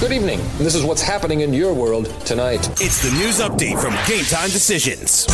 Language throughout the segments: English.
Good evening. This is what's happening in your world tonight. It's the news update from Game Time Decisions.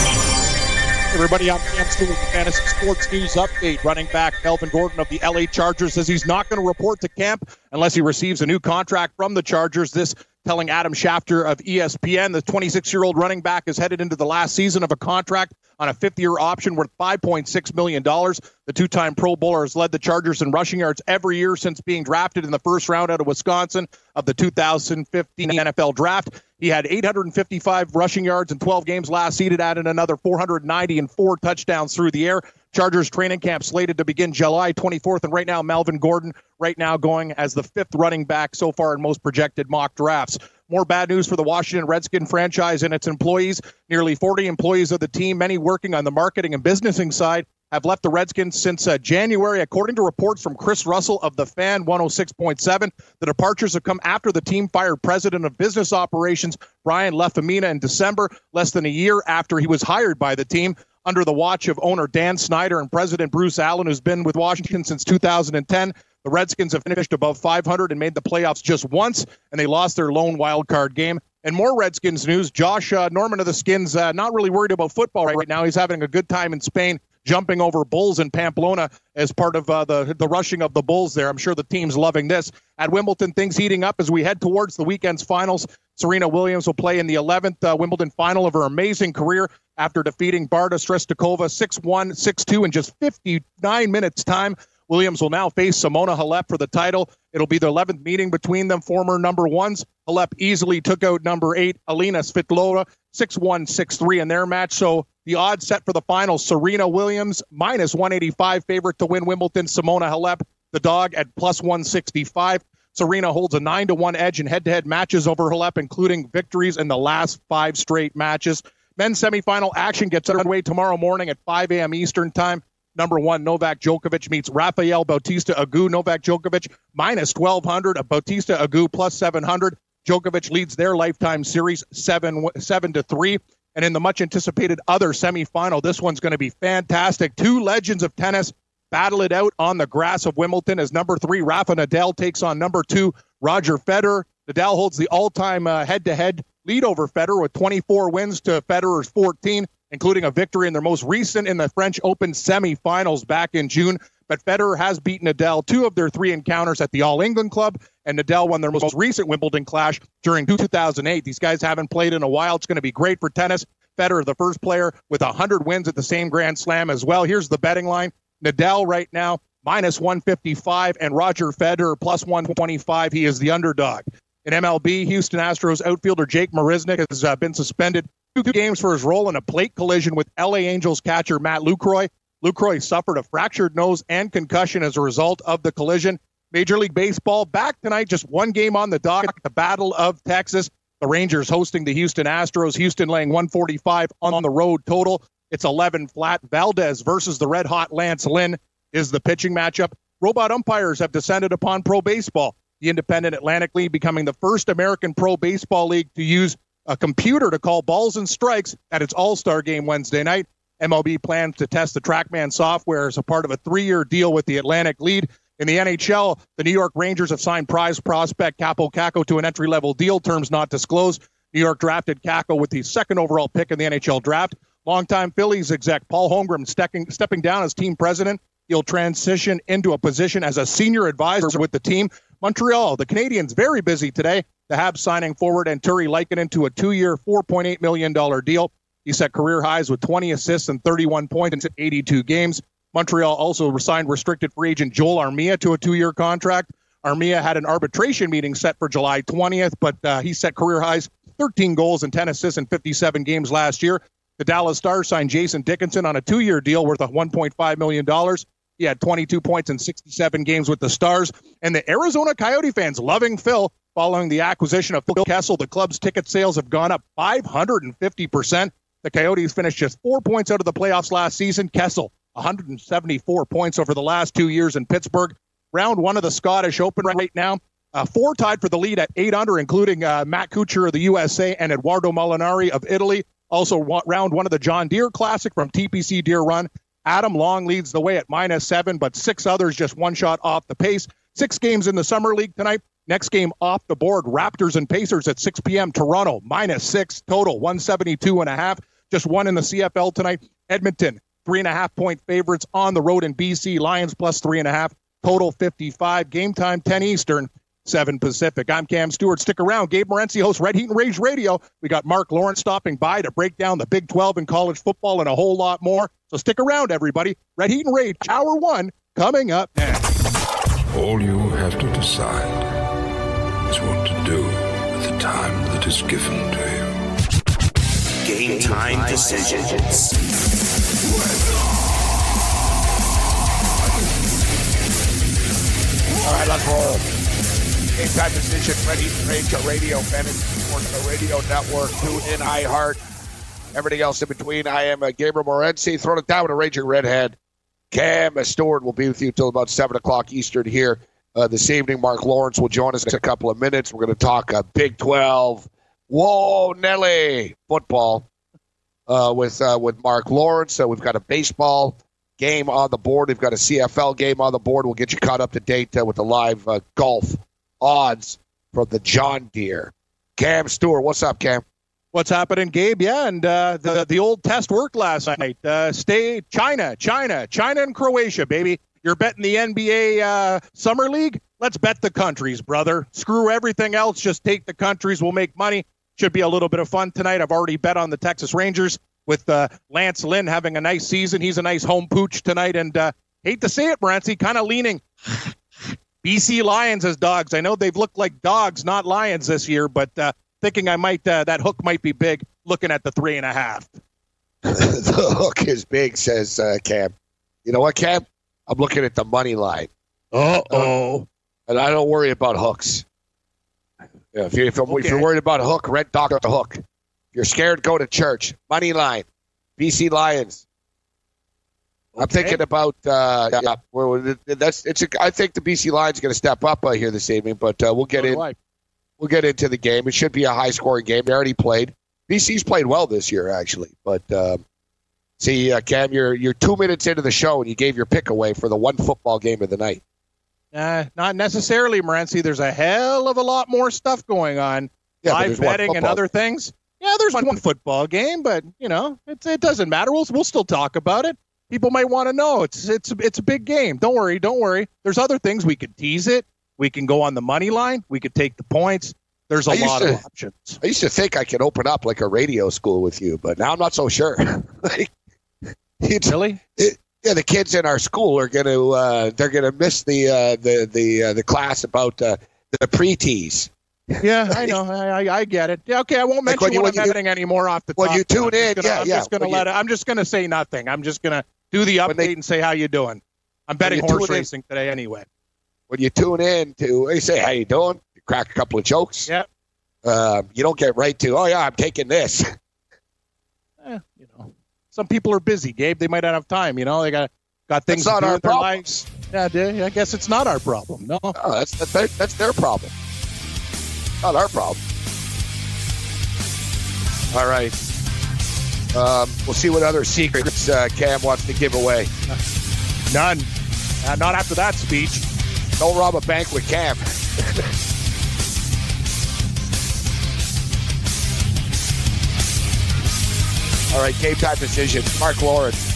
Everybody on Cam Stewart, Fantasy Sports News Update. Running back Melvin Gordon of the LA Chargers says he's not going to report to camp unless he receives a new contract from the Chargers. This telling Adam Schefter of ESPN the 26 year old running back is headed into the last season of a contract on a fifth year option worth $5.6 million. The two time Pro Bowler has led the Chargers in rushing yards every year since being drafted in the first round out of Wisconsin of the 2015 NFL draft. He had 855 rushing yards in 12 games last season, added another 490 and four touchdowns through the air. Chargers training camp slated to begin July 24th, and right now Melvin Gordon right now going as the fifth running back so far in most projected mock drafts. More bad news for the Washington Redskin franchise and its employees. Nearly 40 employees of the team, many working on the marketing and businessing side, have left the Redskins since uh, January. According to reports from Chris Russell of the Fan 106.7, the departures have come after the team fired president of business operations Brian Lafemina in December, less than a year after he was hired by the team. Under the watch of owner Dan Snyder and president Bruce Allen, who's been with Washington since 2010, the Redskins have finished above 500 and made the playoffs just once, and they lost their lone wild card game. And more Redskins news. Josh uh, Norman of the Skins, uh, not really worried about football right now. He's having a good time in Spain, jumping over bulls in Pamplona as part of uh, the the rushing of the bulls there. I'm sure the team's loving this. At Wimbledon, things heating up as we head towards the weekend's finals. Serena Williams will play in the 11th uh, Wimbledon final of her amazing career after defeating Barta Strestikova 6-1, 6-2 in just 59 minutes time. Williams will now face Simona Halep for the title. It'll be the 11th meeting between them, former number ones. Halep easily took out number eight, Alina Svitolina, 6 1, 6 3 in their match. So the odds set for the final Serena Williams, minus 185 favorite to win Wimbledon. Simona Halep, the dog, at plus 165. Serena holds a 9 to 1 edge in head to head matches over Halep, including victories in the last five straight matches. Men's semifinal action gets underway tomorrow morning at 5 a.m. Eastern Time number one, Novak Djokovic meets Rafael Bautista Agut. Novak Djokovic minus 1,200, Bautista Agut plus 700. Djokovic leads their lifetime series seven seven to three. And in the much anticipated other semifinal, this one's going to be fantastic. Two legends of tennis battle it out on the grass of Wimbledon as number three Rafa Nadal takes on number two Roger Federer. Nadal holds the all-time uh, head-to-head lead over Federer with 24 wins to Federer's 14 including a victory in their most recent in the French Open semifinals back in June. But Federer has beaten Nadal two of their three encounters at the All England Club, and Nadal won their most recent Wimbledon clash during 2008. These guys haven't played in a while. It's going to be great for tennis. Federer, the first player with 100 wins at the same Grand Slam as well. Here's the betting line Nadal right now, minus 155, and Roger Federer, plus 125. He is the underdog. In MLB, Houston Astros outfielder Jake Marisnick has uh, been suspended games for his role in a plate collision with LA Angels catcher Matt Lucroy. Lucroy suffered a fractured nose and concussion as a result of the collision. Major League Baseball back tonight, just one game on the dock, the Battle of Texas. The Rangers hosting the Houston Astros. Houston laying 145 on the road total. It's 11 flat. Valdez versus the red hot Lance Lynn is the pitching matchup. Robot umpires have descended upon pro baseball. The Independent Atlantic League becoming the first American pro baseball league to use a computer to call balls and strikes at its All Star game Wednesday night. MLB plans to test the TrackMan software as a part of a three year deal with the Atlantic League. In the NHL, the New York Rangers have signed prize prospect Kaapo Kakko to an entry level deal, terms not disclosed. New York drafted Kakko with the second overall pick in the NHL draft. Longtime Phillies exec Paul Holmgren stepping, stepping down as team president. He'll transition into a position as a senior advisor with the team. Montreal, the Canadiens, very busy today. The Habs signing forward Artturi Lehkonen to a two-year, $4.8 million deal. He set career highs with 20 assists and 31 points in 82 games. Montreal also signed restricted free agent Joel Armia to a two-year contract. Armia had an arbitration meeting set for July 20th, but uh, he set career highs 13 goals and 10 assists in 57 games last year. The Dallas Stars signed Jason Dickinson on a two-year deal worth $1.5 million. He had 22 points in 67 games with the Stars. And the Arizona Coyote fans loving Phil following the acquisition of Phil Kessel. The club's ticket sales have gone up 550%. The Coyotes finished just four points out of the playoffs last season. Kessel, 174 points over the last two years in Pittsburgh. Round one of the Scottish Open right now. Uh, four tied for the lead at eight under, including uh, Matt Kuchar of the USA and Eduardo Molinari of Italy. Also, round one of the John Deere Classic from TPC Deer Run. Adam Long leads the way at minus seven, but six others just one shot off the pace. Six games in the Summer League tonight. Next game off the board, Raptors and Pacers at 6 p.m. Toronto minus six total, 172 and a half. Just one in the CFL tonight. Edmonton, three and a half point favorites on the road in BC. Lions plus three and a half, total 55. Game time 10 Eastern. 7 Pacific. I'm Cam Stewart. Stick around. Gabe Morency hosts Red Heat and Rage Radio. We got Mark Lawrence stopping by to break down the Big 12 and college football and a whole lot more. So stick around, everybody. Red Heat and Rage, Hour 1, coming up next. All you have to decide is what to do with the time that is given to you. Game time decisions. All right, let's roll. Game time decision, ready to range radio, fantasy sports radio network, tune in, iHeart, everything else in between. I am uh, Gabriel Morency, throwing it down with a raging redhead. Cam Stewart will be with you until about 7 o'clock Eastern here uh, this evening. Mark Lawrence will join us in a couple of minutes. We're going to talk uh, Big 12. Whoa, Nelly football uh, with uh, with Mark Lawrence. So we've got a baseball game on the board. We've got a CFL game on the board. We'll get you caught up to date uh, with the live uh, golf odds from the John Deere. Cam Stewart, what's up, Cam? What's happening, Gabe? Yeah, and uh, the the old test worked last night. Uh, stay China, China, China, and Croatia, baby. You're betting the NBA uh, Summer League. Let's bet the countries, brother. Screw everything else. Just take the countries. We'll make money. Should be a little bit of fun tonight. I've already bet on the Texas Rangers with uh, Lance Lynn having a nice season. He's a nice home pooch tonight, and uh, hate to say it, Morency, kind of leaning BC Lions as dogs. I know they've looked like dogs, not lions this year, but uh, thinking I might uh, that hook might be big. Looking at the three and a half. the hook is big, says uh, Cam. You know what, Cam? I'm looking at the money line. Uh oh. And I don't worry about hooks. Yeah, if, you, if, okay. if, you're worried about a hook, rent Doctor Hook. If you're scared, go to church. Money line. BC Lions. Okay. I'm thinking about uh, yeah, that's it's. A, I think the BC Lions are going to step up uh, here this evening, but uh, we'll get in. We'll get into the game. It should be a high scoring game. They already played. BC's played well this year, actually. But um, see, uh, Cam, you're you're two minutes into the show and you gave your pick away for the one football game of the night. Uh, not necessarily, Morency. There's a hell of a lot more stuff going on. Yeah, Live betting and other things. Yeah, there's one football game, but you know, it, it doesn't matter. We'll we'll still talk about it people might want to know. It's it's it's a big game. Don't worry, don't worry. There's other things we could tease it. We can go on the money line. We could take the points. There's a lot to, of options. I used to think I could open up like a radio school with you, but now I'm not so sure. like, really? It, yeah, the kids in our school are going to uh, they're going to miss the uh, the the uh, the class about uh, the pre-tees. yeah, I know. I, I get it. Yeah, okay. I won't mention like what I'm anymore off the top. When you tune in, gonna, yeah, I'm yeah. Just gonna let it, I'm just going to say nothing. I'm just going to do the update they, and say how you doing. I'm betting horse racing in, today anyway. When you tune in to, they say how you doing, you crack a couple of jokes. Yeah. Uh, you don't get right to, oh yeah, I'm taking this. Some people are busy, Gabe. They might not have time. You know, they got got things that's to do in their lives. Yeah, I guess it's not our problem. No, no that's that's their, that's their problem. Not our problem. All right. Um, we'll see what other secrets uh, Cam wants to give away. None. Uh, not after that speech. Don't rob a bank with Cam. All right, game time decision. Mark Lawrence.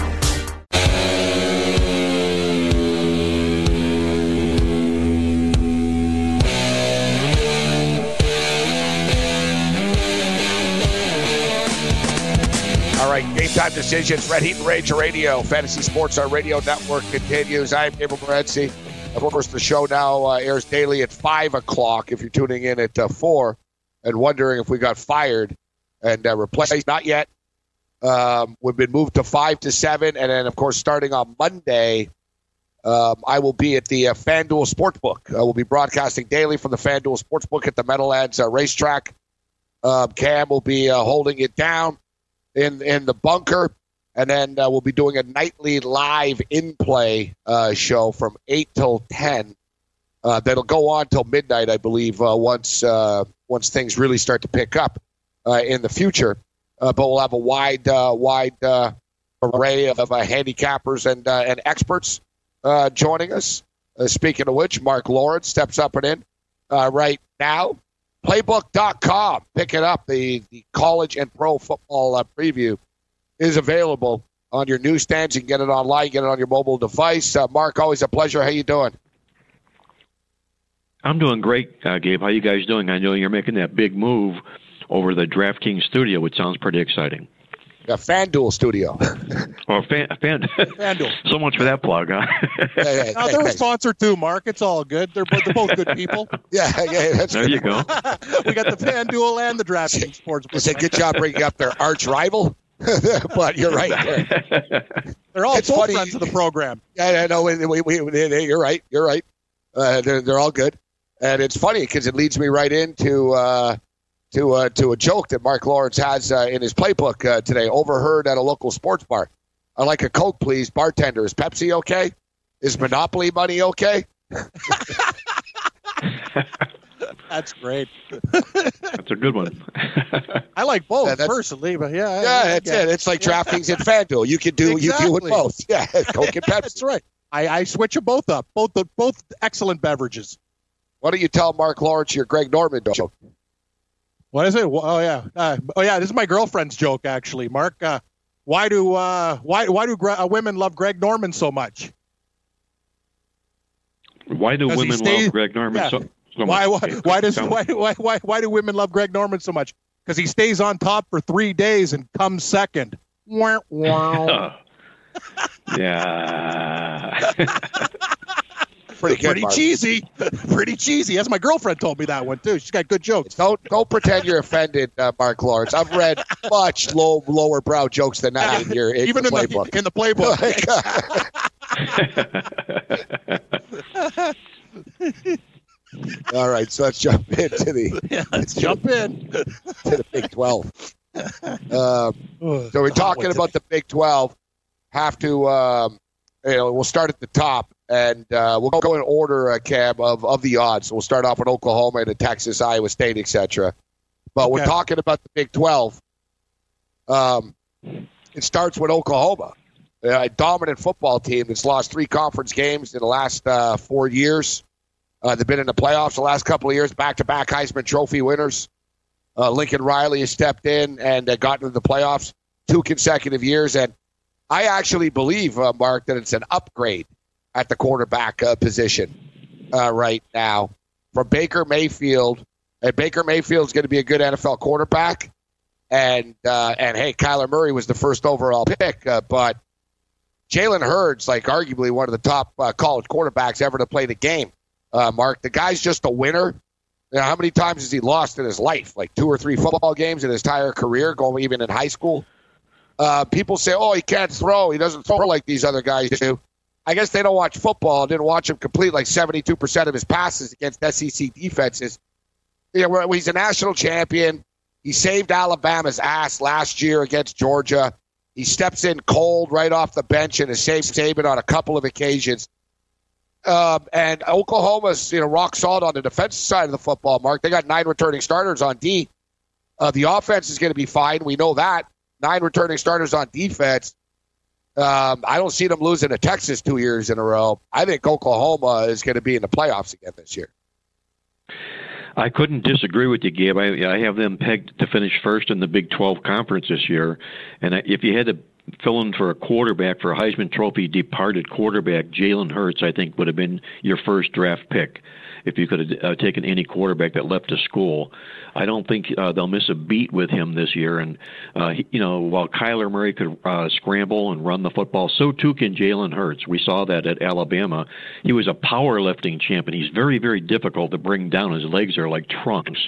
Time Decisions, Red Heat and Rage Radio, Fantasy Sports Our Radio Network continues. I'm Gabriel Morency. Of course, the show now uh, airs daily at 5 o'clock if you're tuning in at uh, 4 and wondering if we got fired and uh, replaced. Not yet. Um, we've been moved to 5 to 7. And then, of course, starting on Monday, um, I will be at the uh, FanDuel Sportsbook. I will be broadcasting daily from the FanDuel Sportsbook at the Meadowlands uh, Racetrack. Um, Cam will be uh, holding it down in in the bunker, and then uh, we'll be doing a nightly live in play uh, show from eight till ten. Uh, that'll go on till midnight, I believe. Uh, once uh, once things really start to pick up uh, in the future, but we'll have a wide wide array of uh, handicappers and and experts joining us. Speaking of which, Mark Lawrence steps up and in right now. Playbook.com. Pick it up. The, the college and pro football uh, preview is available on your newsstands. You can get it online, get it on your mobile device. Uh, Mark, always a pleasure. How you doing? I'm doing great, uh, Gabe. How you guys doing? I know you're making that big move over the DraftKings studio, which sounds pretty exciting. The FanDuel studio. or fan, fan, FanDuel. so much for that plug, huh? yeah, yeah, No, they're a sponsor too, Mark. It's all good. They're, both- they're both good people. yeah, yeah, that's there good. you go. we got the FanDuel and the DraftKings sports. It's a good job bringing up their arch rival. but you're right. They're all It's both funny- friends of the program. Yeah, I know. We, we, we, we- you're right. You're right. Uh, they're, they're all good, and it's funny because it leads me right into uh, to uh, to a joke that Mark Lawrence has uh, in his playbook uh, today. Overheard at a local sports bar. I like a Coke, please. Bartender, is Pepsi okay? Is Monopoly money okay? That's great. That's a good one. I like both Yeah, personally, but yeah, I- Yeah, I that's get it. It's like DraftKings and FanDuel. You can do you do it both. Yeah, Coke and Pepsi. That's right. I, I switch them both up. Both the both excellent beverages. Why don't you tell Mark Lawrence your Greg Norman joke? What is it? Oh yeah. Uh, oh yeah. This is my girlfriend's joke, actually. Mark, uh, why do uh, why why do Gre- uh, women love Greg Norman so much? Why do women stays- love Greg Norman yeah. so, so Why why much? why does why, why why why do women love Greg Norman so much? Because he stays on top for three days and comes second. Wah. yeah. Pretty good. Pretty Mark. cheesy. Pretty cheesy. As my girlfriend told me that one too. She's got good jokes. Don't don't pretend you're offended, uh, Mark Lawrence. I've read much low lower brow jokes than that in your in Even your in playbook. the in the playbook. All right, so let's jump into the yeah, let's jump in. to the Big Twelve. Um, so we're talking about the Big Twelve. Have to, um, you know, we'll start at the top, and uh, we'll go in order, uh, Cam, of of the odds. We'll start off with Oklahoma and Texas, Iowa State, etc. But we're talking about the Big Twelve. Um, it starts with Oklahoma, a dominant football team that's lost three conference games in the last uh, four years. Uh, they've been in the playoffs the last couple of years, back to back Heisman Trophy winners. Uh, Lincoln Riley has stepped in and uh, gotten into the playoffs two consecutive years. And I actually believe, uh, Mark, that it's an upgrade at the quarterback uh, position uh, right now from Baker Mayfield. And Baker Mayfield's going to be a good NFL quarterback. And uh, and hey, Kyler Murray was the first overall pick, uh, but Jalen Hurts, like arguably one of the top uh, college quarterbacks ever to play the game. Uh, Mark, the guy's just a winner. You know, how many times has he lost in his life? Like two or three football games in his entire career, going even in high school. People say, "Oh, he can't throw. He doesn't throw like these other guys do." I guess they don't watch football. Didn't watch him complete like seventy-two percent of his passes against SEC defenses. You know, he's a national champion. He saved Alabama's ass last year against Georgia. He steps in cold right off the bench and has saved Saban on a couple of occasions. Um, and Oklahoma's you know rock solid on the defensive side of the football. Mark, they got nine returning starters on D. Uh, the offense is going to be fine. We know that nine returning starters on defense. Um, I don't see them losing to Texas two years in a row. I think Oklahoma is going to be in the playoffs again this year. I couldn't disagree with you, Gabe. I, I have them pegged to finish first in the Big 12 conference this year. And if you had to fill in for a quarterback for a Heisman Trophy departed quarterback, Jalen Hurts, I think would have been your first draft pick if you could have uh, taken any quarterback that left the school. I don't think uh, they'll miss a beat with him this year. And uh, he, you know, while Kyler Murray could uh, scramble and run the football, so too can Jalen Hurts. We saw that at Alabama. He was a powerlifting champion. He's very, very difficult to bring down. His legs are like trunks.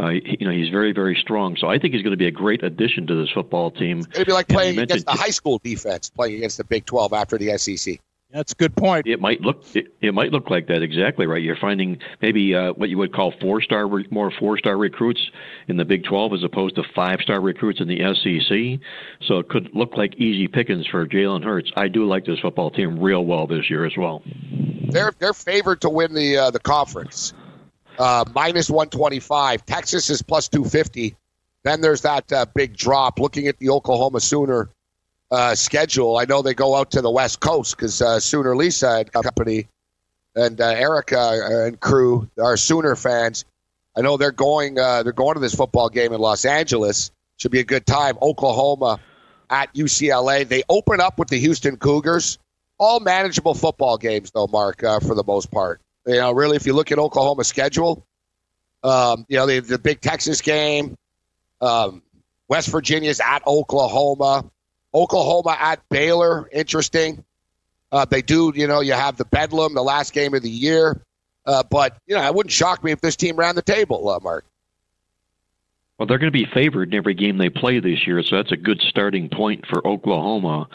Uh, you know, he's very, very strong. So I think he's going to be a great addition to this football team. It'd be like playing against the high school defense, playing against the Big 12 after the SEC. That's a good point. It might look it, it might look like that exactly right. You're finding maybe uh, what you would call four star re- more four star recruits in the Big 12 as opposed to five star recruits in the SEC. So it could look like easy pickings for Jalen Hurts. I do like this football team real well this year as well. They're they're favored to win the uh, the conference. Uh, minus 125. Texas is plus 250. Then there's that uh, big drop. Looking at the Oklahoma Sooner uh, schedule, I know they go out to the West Coast because uh, Sooner Lisa and company and uh, Erica and crew are Sooner fans. I know they're going uh, they're going to this football game in Los Angeles. Should be a good time. Oklahoma at UCLA. They open up with the Houston Cougars. All manageable football games, though, Mark, uh, for the most part. You know, really, if you look at Oklahoma's schedule, um, you know, the, the big Texas game, um, West Virginia's at Oklahoma, Oklahoma at Baylor, interesting. Uh, they do, you know, you have the Bedlam, the last game of the year. Uh, but, you know, it wouldn't shock me if this team ran the table, uh, Mark. Well, they're going to be favored in every game they play this year, so that's a good starting point for Oklahoma.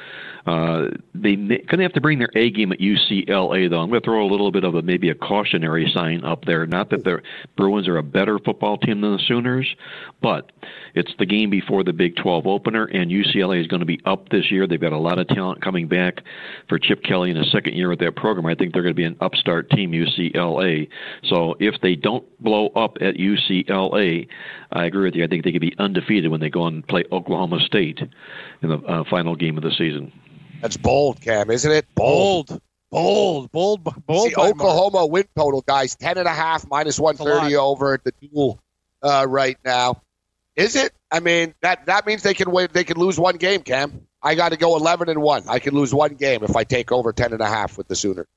Uh, they going to have to bring their A game at UCLA, though. I'm going to throw a little bit of a maybe a cautionary sign up there. Not that the Bruins are a better football team than the Sooners, but it's the game before the Big 12 opener, and UCLA is going to be up this year. They've got a lot of talent coming back for Chip Kelly in his second year with that program. I think they're going to be an upstart team, UCLA. So if they don't blow up at UCLA, I agree with you. I think they could be undefeated when they go and play Oklahoma State in the uh, final game of the season. That's bold, Cam, isn't it? Bold. Bold, bold, bold. bold See, Oklahoma Mark. win total, guys, ten and a half minus one thirty over at the duel uh, right now. Is it? I mean, that that means they can win. They can lose one game, Cam. I got to go eleven and one. I can lose one game if I take over ten and a half with the Sooners.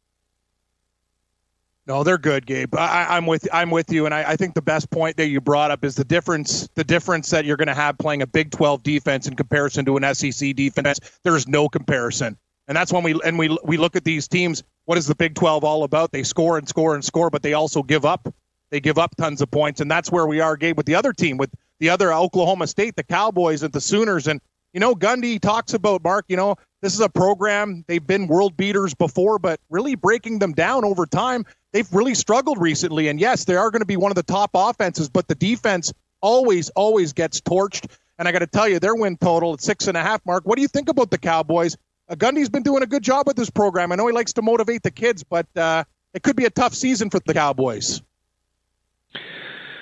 No, they're good, Gabe. I, am with I'm with you, and I, I, think the best point that you brought up is the difference the difference that you're going to have playing a Big 12 defense in comparison to an SEC defense. There's no comparison, and that's when we and we we look at these teams. What is the Big 12 all about? They score and score and score, but they also give up. They give up tons of points, and that's where we are, Gabe, with the other team, with the other Oklahoma State, the Cowboys, and the Sooners, and you know, Gundy talks about Mark. You know, this is a program they've been world beaters before, but really breaking them down over time they've really struggled recently. And yes, they are going to be one of the top offenses, but the defense always, always gets torched. And I got to tell you, their win total at six and a half. Mark, what do you think about the Cowboys? Uh, Gundy's been doing a good job with this program. I know he likes to motivate the kids, but uh, it could be a tough season for the Cowboys.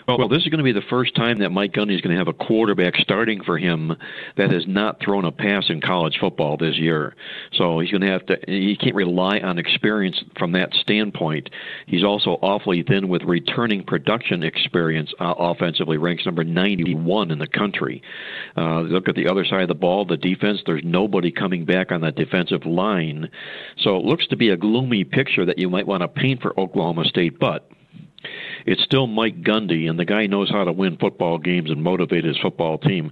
Well, this is going to be the first time that Mike Gundy is going to have a quarterback starting for him that has not thrown a pass in college football this year. So he's going to have to. He can't rely on experience from that standpoint. He's also awfully thin with returning production experience. Uh, offensively, ranks number 91 in the country. Uh, look at the other side of the ball, the defense. There's nobody coming back on that defensive line. So it looks to be a gloomy picture that you might want to paint for Oklahoma State, but it's still Mike Gundy, and the guy knows how to win football games and motivate his football team.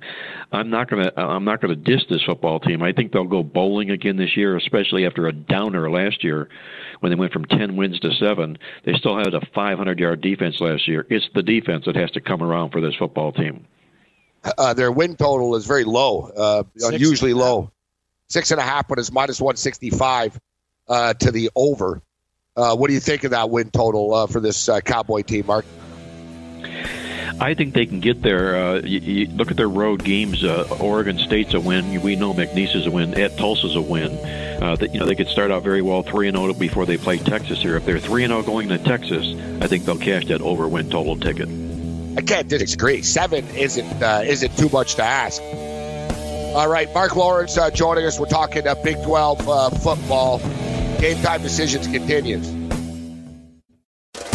I'm not gonna I'm not gonna diss this football team. I think they'll go bowling again this year, especially after a downer last year when they went from 10 wins to seven. They still had a 500 yard defense last year. It's the defense that has to come around for this football team. Uh, their win total is very low, uh, unusually low. Six and a half, but it's minus 165 uh, to the over. Uh, what do you think of that win total uh, for this uh, Cowboy team, Mark? I think they can get there. Uh, you, you look at their road games. Uh, Oregon State's a win. We know McNeese is a win. At Tulsa's a win. Uh, that you know they could start out very well, three and zero oh before they play Texas here. If they're three and zero oh going to Texas, I think they'll cash that over win total ticket. I can't disagree. Seven isn't uh, isn't too much to ask. All right, Mark Lawrence uh, joining us. We're talking uh, Big 12 uh, football. Game time decisions continues.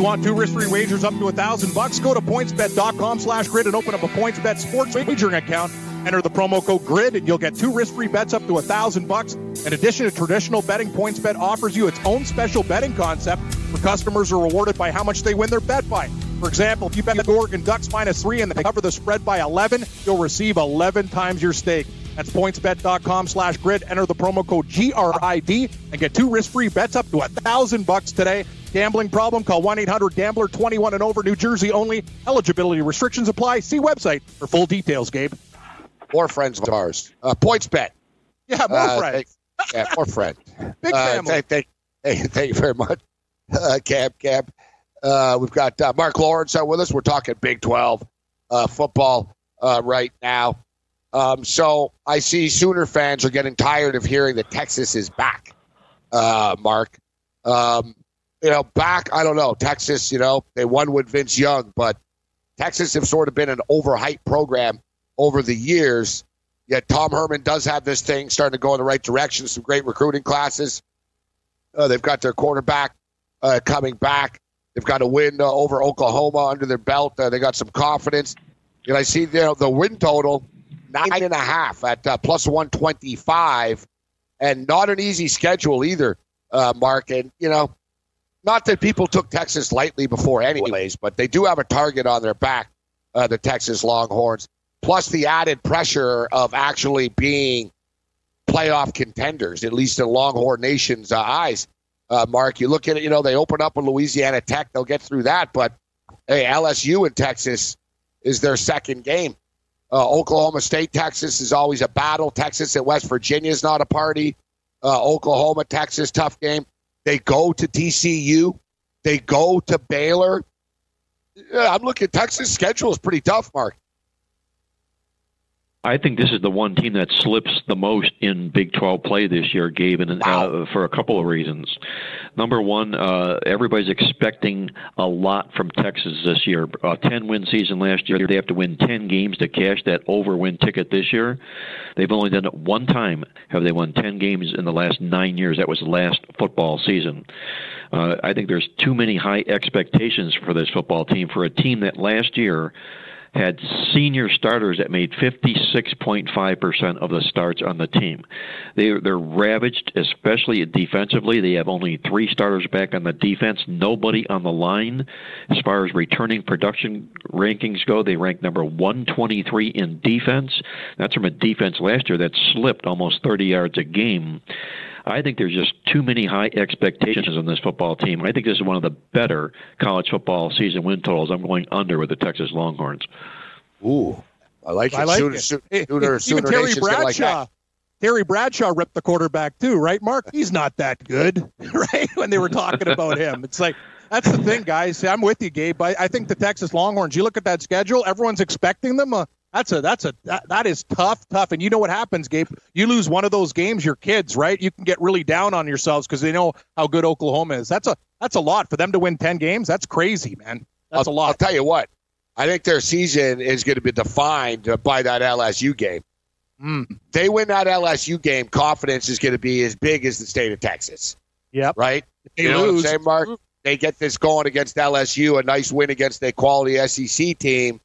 You want two risk-free wagers up to a thousand bucks? Go to pointsbet.com slash grid and open up a PointsBet sports wagering account. Enter the promo code GRID and you'll get two risk-free bets up to a thousand bucks. In addition to traditional betting, PointsBet offers you its own special betting concept where customers are rewarded by how much they win their bet by. For example, if you bet the Oregon Ducks minus three and they cover the spread by 11, you'll receive 11 times your stake. That's pointsbet.com slash grid. Enter the promo code GRID and get two risk-free bets up to a thousand bucks today. Gambling problem? Call 1-800-GAMBLER 21 and over. New Jersey only. Eligibility restrictions apply. See website for full details, Gabe. More friends of ours. Uh, points bet. Yeah, more Uh, friends. thank- yeah, more friends. Big Uh, family. thank, thank, thank you very much, uh, Cam. Cam. Uh, we've got uh, Mark Lawrence out with us. We're talking Big 12 uh, football uh, right now. Um, so I see Sooner fans are getting tired of hearing that Texas is back, uh, Mark. Um, you know, back, I don't know. Texas, you know, they won with Vince Young, but Texas have sort of been an overhyped program over the years. Yet Tom Herman does have this thing starting to go in the right direction. Some great recruiting classes. Uh, they've got their quarterback uh, coming back. They've got a win uh, over Oklahoma under their belt. Uh, they got some confidence. And I see you know, the win total nine and a half at uh, plus one twenty five, and not an easy schedule either, uh, Mark. And you know, not that people took Texas lightly before, anyways, but they do have a target on their back, uh, the Texas Longhorns. Plus the added pressure of actually being playoff contenders, at least in Longhorn Nation's uh, eyes. Uh, Mark, you look at it, you know, they open up with Louisiana Tech. They'll get through that. But, hey, LSU in Texas is their second game. Uh, Oklahoma State, Texas is always a battle. Texas at West Virginia is not a party. Uh, Oklahoma, Texas, tough game. They go to TCU. They go to Baylor. Yeah, I'm looking. Texas' schedule is pretty tough, Mark. I think this is the one team that slips the most in Big 12 play this year, Gabe, and uh, for a couple of reasons. Number one, uh, everybody's expecting a lot from Texas this year. A 10 win season last year. They have to win 10 games to cash that over win ticket this year. They've only done it one time. Have they won 10 games in the last nine years? That was last football season. Uh, I think there's too many high expectations for this football team for a team that last year had senior starters that made 56.5% of the starts on the team. They, they're ravaged, especially defensively. They have only three starters back on the defense, nobody on the line. As far as returning production rankings go, they rank number 123 in defense. That's from a defense last year that slipped almost 30 yards a game. I think there's just too many high expectations on this football team. I think this is one of the better college football season win totals. I'm going under with the Texas Longhorns. Ooh, I like it. I like sooner, it. Sooner, Hey, sooner, even sooner Terry Nation's gonna like. Bradshaw. Terry Bradshaw ripped the quarterback too, right, Mark? He's not that good, right? When they were talking about him, it's like that's the thing, guys. I'm with you, Gabe. I, I think the Texas Longhorns. You look at that schedule; everyone's expecting them. Uh, that's a that's a that, that is tough, tough. And you know what happens, Gabe? You lose one of those games, your kids, right? You can get really down on yourselves because they know how good Oklahoma is. That's a that's a lot for them to win ten games. That's crazy, man. That's I'll, a lot. I'll tell you what. I think their season is going to be defined by that LSU game. Mm. They win that LSU game, confidence is going to be as big as the state of Texas. Yep. Right? They you know lose. saying, Mark? They get this going against LSU, a nice win against a quality SEC team.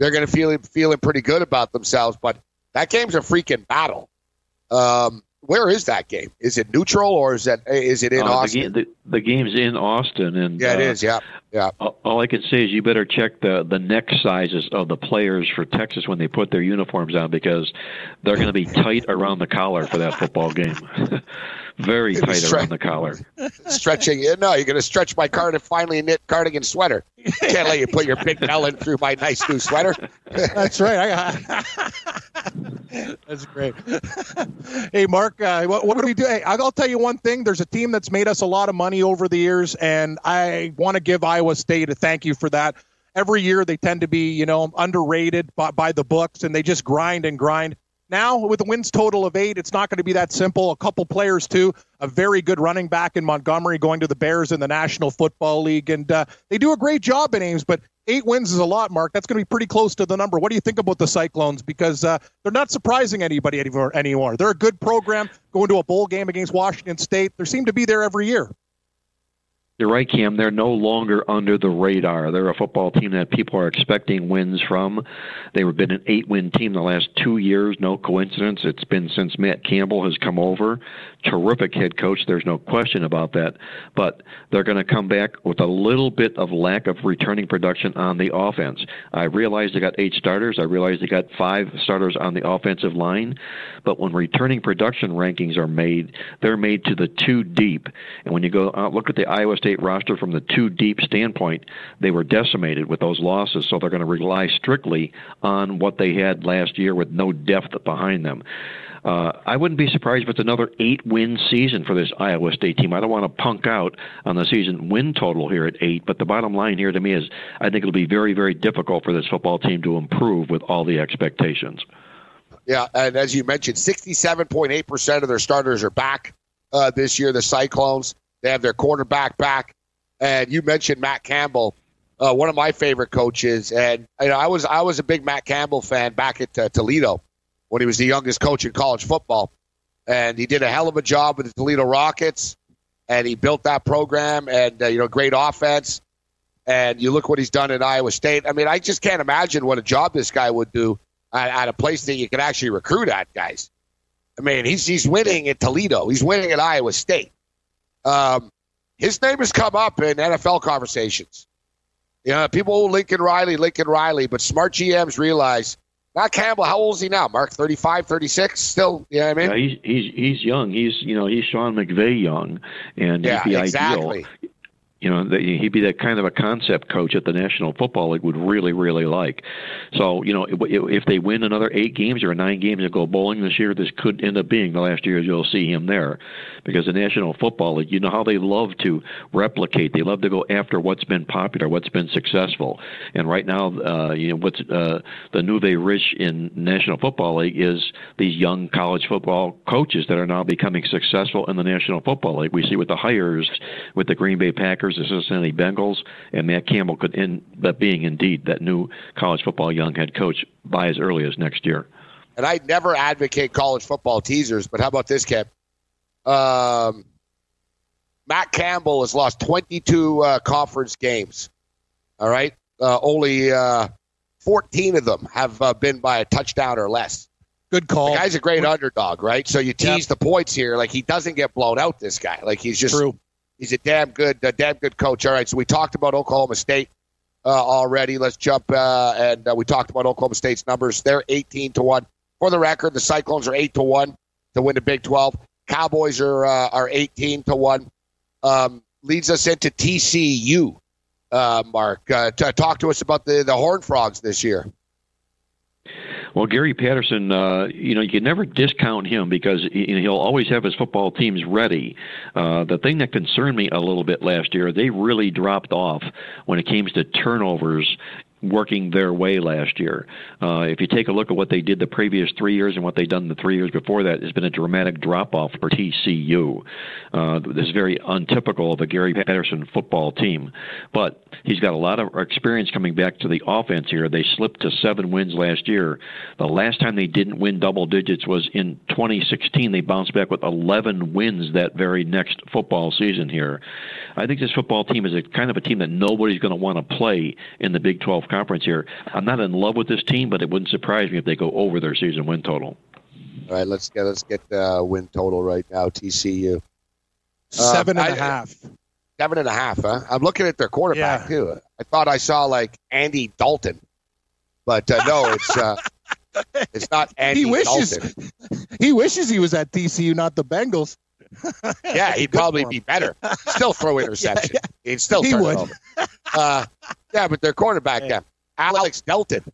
They're going to feel feeling pretty good about themselves. But that game's a freaking battle. Um, where is that game? Is it neutral or is that is it in Uh, the, Austin? game, the, the game's in Austin, and yeah, it uh, is. Yeah, yeah. all- All I can say is you better check the the neck sizes of the players for Texas when they put their uniforms on because they're going to be tight around the collar for that football game. Very It'll tight stre- around the collar. Stretching. No, you're going to stretch my card and finally knit cardigan sweater. Can't let you put your big melon through my nice new sweater. That's right. I, that's great. hey, Mark, uh, what, what do we do? Hey, I'll tell you one thing. There's a team that's made us a lot of money over the years, and I want to give Iowa State a thank you for that. Every year they tend to be, you know, underrated by, by the books, and they just grind and grind. Now, with a wins total of eight, it's not going to be that simple. A couple players, too. A very good running back in Montgomery going to the Bears in the National Football League. And uh, they do a great job in Ames, but eight wins is a lot, Mark. That's going to be pretty close to the number. What do you think about the Cyclones? Because uh, they're not surprising anybody anymore, anymore. They're a good program going to a bowl game against Washington State. They seem to be there every year. You're right, Cam. They're no longer under the radar. They're a football team that people are expecting wins from. They've been an eight-win team the last two years. No coincidence. It's been since Matt Campbell has come over. Terrific head coach. There's no question about that. But they're going to come back with a little bit of lack of returning production on the offense. I realize they got eight starters. I realize they got five starters on the offensive line. But when returning production rankings are made, they're made to the two deep. And when you go out, look at the Iowa State State roster from the two deep standpoint, they were decimated with those losses. So they're going to rely strictly on what they had last year with no depth behind them. Uh, I wouldn't be surprised if it's another eight win season for this Iowa State team. I don't want to punk out on the season win total here at eight, but the bottom line here to me is I think it'll be very, very difficult for this football team to improve with all the expectations. Yeah, and as you mentioned, 67.8% of their starters are back uh, this year, the Cyclones. They have their quarterback back, and you mentioned Matt Campbell, uh, one of my favorite coaches. And you know, I was I was a big Matt Campbell fan back at uh, Toledo when he was the youngest coach in college football, and he did a hell of a job with the Toledo Rockets, and he built that program, and uh, you know, great offense. And you look what he's done at Iowa State. I mean, I just can't imagine what a job this guy would do at, at a place that you can actually recruit at, guys. I mean, he's he's winning at Toledo. He's winning at Iowa State. Um, his name has come up in NFL conversations. You know, people, oh, Lincoln Riley, Lincoln Riley, but smart GMs realize Matt Campbell, how old is he now? Mark, 35, 36? Still, you know what I mean? Yeah, he's, he's, he's young. He's, you know, he's Sean McVay young. And yeah, he'd be exactly. ideal you know, he'd be that kind of a concept coach at the National Football League would really, really like. So, you know, if they win another eight games or nine games and go bowling this year, this could end up being the last year you'll see him there, because the National Football League, you know how they love to replicate. They love to go after what's been popular, what's been successful. And right now, uh, you know, what's uh, the nouveau riche in National Football League is these young college football coaches that are now becoming successful in the National Football League. We see with the hires with the Green Bay Packers Packers, the Cincinnati Bengals, and Matt Campbell could end up being indeed that new college football young head coach by as early as next year. And I never advocate college football teasers, but how about this, Kev? Um, Matt Campbell has lost 22 uh, conference games. All right, uh, only uh, 14 of them have uh, been by a touchdown or less. Good call. The guy's a great underdog, right? So you tease yep. the points here, like he doesn't get blown out. This guy, like he's just True. He's a damn good, a damn good coach. All right, so we talked about Oklahoma State uh, already. Let's jump uh, and uh, we talked about Oklahoma State's numbers. They're 18 to one. For the record, the Cyclones are eight to one to win the Big 12. Cowboys are uh, are 18 to one. Um, leads us into TCU. Uh, Mark, uh, to talk to us about the the Horn Frogs this year. Well, Gary Patterson, uh, you know, you can never discount him because he'll always have his football teams ready. Uh, the thing that concerned me a little bit last year, they really dropped off when it came to turnovers working their way last year. Uh, if you take a look at what they did the previous three years and what they've done the three years before that, it's been a dramatic drop off for TCU. Uh, this is very untypical of a Gary Patterson football team. But he's got a lot of experience coming back to the offense here. They slipped to seven wins last year. The last time they didn't win double digits was in 2016. They bounced back with 11 wins that very next football season here. I think this football team is a kind of a team that nobody's going to want to play in the Big 12 conference here. I'm not in love with this team, but it wouldn't surprise me if they go over their season win total. All right, let's get let's get the win total right now. TCU seven um, and I, a half. Seven and a half. Huh? I'm looking at their quarterback yeah. too. I thought I saw like Andy Dalton, but uh, no, it's uh, it's not Andy. He wishes Dalton. he wishes he was at TCU, not the Bengals. yeah, he'd probably be better. Still throw interception. Yeah, yeah. He'd still he turn would. it over. Uh, yeah, but their quarterback, yeah. Alex Delton.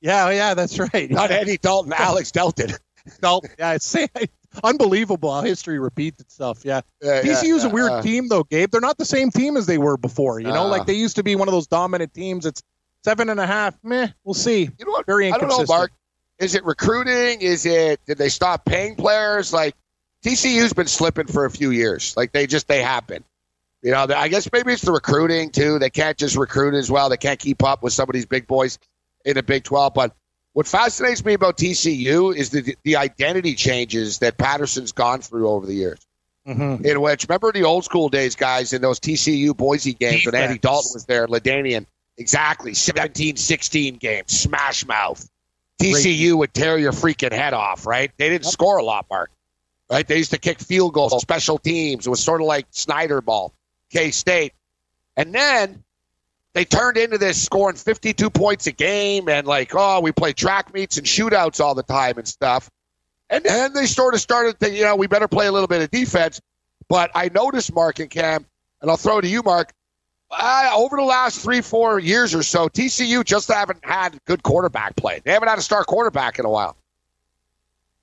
Yeah, yeah, that's right. Not Eddie Dalton, Alex Delton. Dalton. Yeah, it's unbelievable how history repeats itself. Yeah. yeah TCU's yeah, a weird uh, team, though, Gabe. They're not the same team as they were before. You know, uh, like they used to be one of those dominant teams. It's seven and a half. Meh, we'll see. You know what? Very inconsistent. I don't know, Mark. Is it recruiting? Is it did they stop paying players? Like TCU's been slipping for a few years. Like they just they happen. You know, I guess maybe it's the recruiting too. They can't just recruit as well. They can't keep up with some of these big boys in the Big 12. But what fascinates me about TCU is the the identity changes that Patterson's gone through over the years. mm-hmm. in which remember the old school days, guys, in those TCU Boise games when Andy Dalton was there, LaDainian. Exactly, 17-16 game, smash mouth. TCU would tear your freaking head off, right? They didn't score a lot, Mark. Right? They used to kick field goals, special teams. It was sort of like Snyder ball, K State. And then they turned into this scoring 52 points a game and like, oh, we play track meets and shootouts all the time and stuff. And then they sort of started thinking, you know, we better play a little bit of defense. But I noticed, Mark and Cam, and I'll throw to you, Mark, uh, over the last three, four years or so, TCU just haven't had good quarterback play. They haven't had a star quarterback in a while.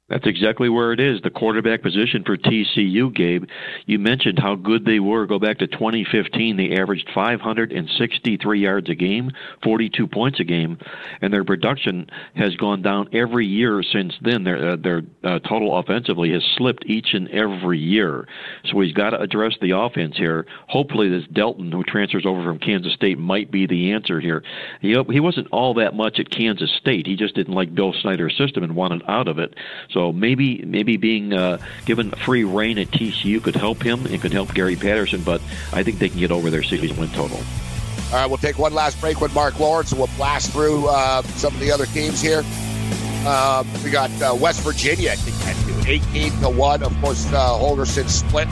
That's exactly where it is. The quarterback position for TCU, Gabe. You mentioned how good they were. Go back to 2015. They averaged 563 yards a game, 42 points a game, and their production has gone down every year since then. Their, uh, their uh, total offensively has slipped each and every year. So he's got to address the offense here. Hopefully, this Delton, who transfers over from Kansas State, might be the answer here. He, he wasn't all that much at Kansas State. He just didn't like Bill Snyder's system and wanted out of it. So so maybe maybe being uh, given free reign at TCU could help him. It could help Gary Patterson, but I think they can get over their season win total. All right, we'll take one last break with Mark Lawrence, and we'll blast through uh, some of the other teams here. Uh, we got uh, West Virginia get to 18 to one. Of course, uh, Holgorsen split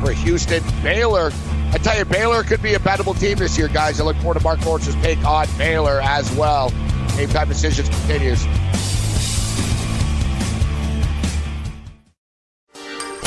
for Houston. Baylor, I tell you, Baylor could be a bettable team this year, guys. I look forward to Mark Lawrence's take on Baylor as well. Game time decisions continues.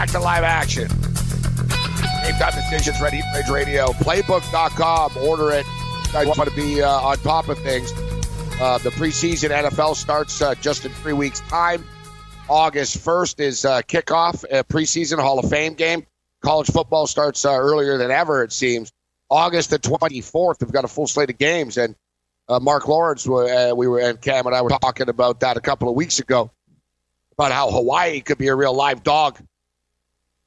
Back to live action. Game time decisions, Ready Rage Radio. Playbook.com. Order it. Guys want to be uh, on top of things. Uh, the preseason NFL starts uh, just in three weeks' time. August 1st is uh, kickoff, a preseason Hall of Fame game. College football starts uh, earlier than ever, it seems. August the 24th, we've got a full slate of games. And uh, Mark Lawrence, uh, we were, and Cam and I were talking about that a couple of weeks ago about how Hawaii could be a real live dog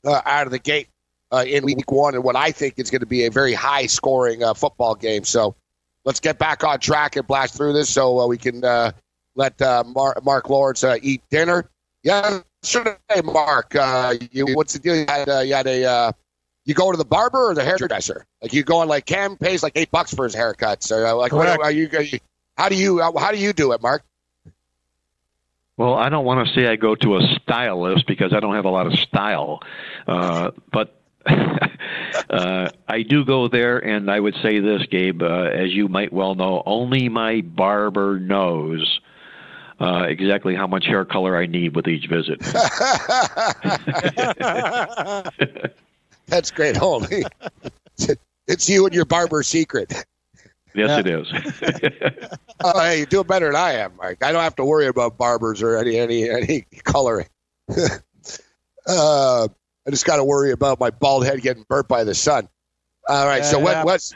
uh, out of the gate uh, in week one and what I think is going to be a very high scoring uh, football game. So let's get back on track and blast through this so uh, we can uh, let uh, Mark, Mark Lawrence eat dinner. Yeah, sure. Hey, Mark, you, what's the deal? You had, you had a. you go to the barber or the hairdresser? Like you go on like Cam pays like eight bucks for his haircut. So like, what, are you? How do you? How do you do it, Mark? Well, I don't want to say I go to a stylist because I don't have a lot of style, uh, but uh, I do go there, and I would say this, Gabe, uh, as you might well know, only my barber knows. Uh, exactly how much hair color I need with each visit. That's great. Holy, it's you and your barber secret. Yes, yeah. it is. oh, hey, you do it better than I am, Mike. I don't have to worry about barbers or any any any coloring. uh, I just got to worry about my bald head getting burnt by the sun. All right, so West West,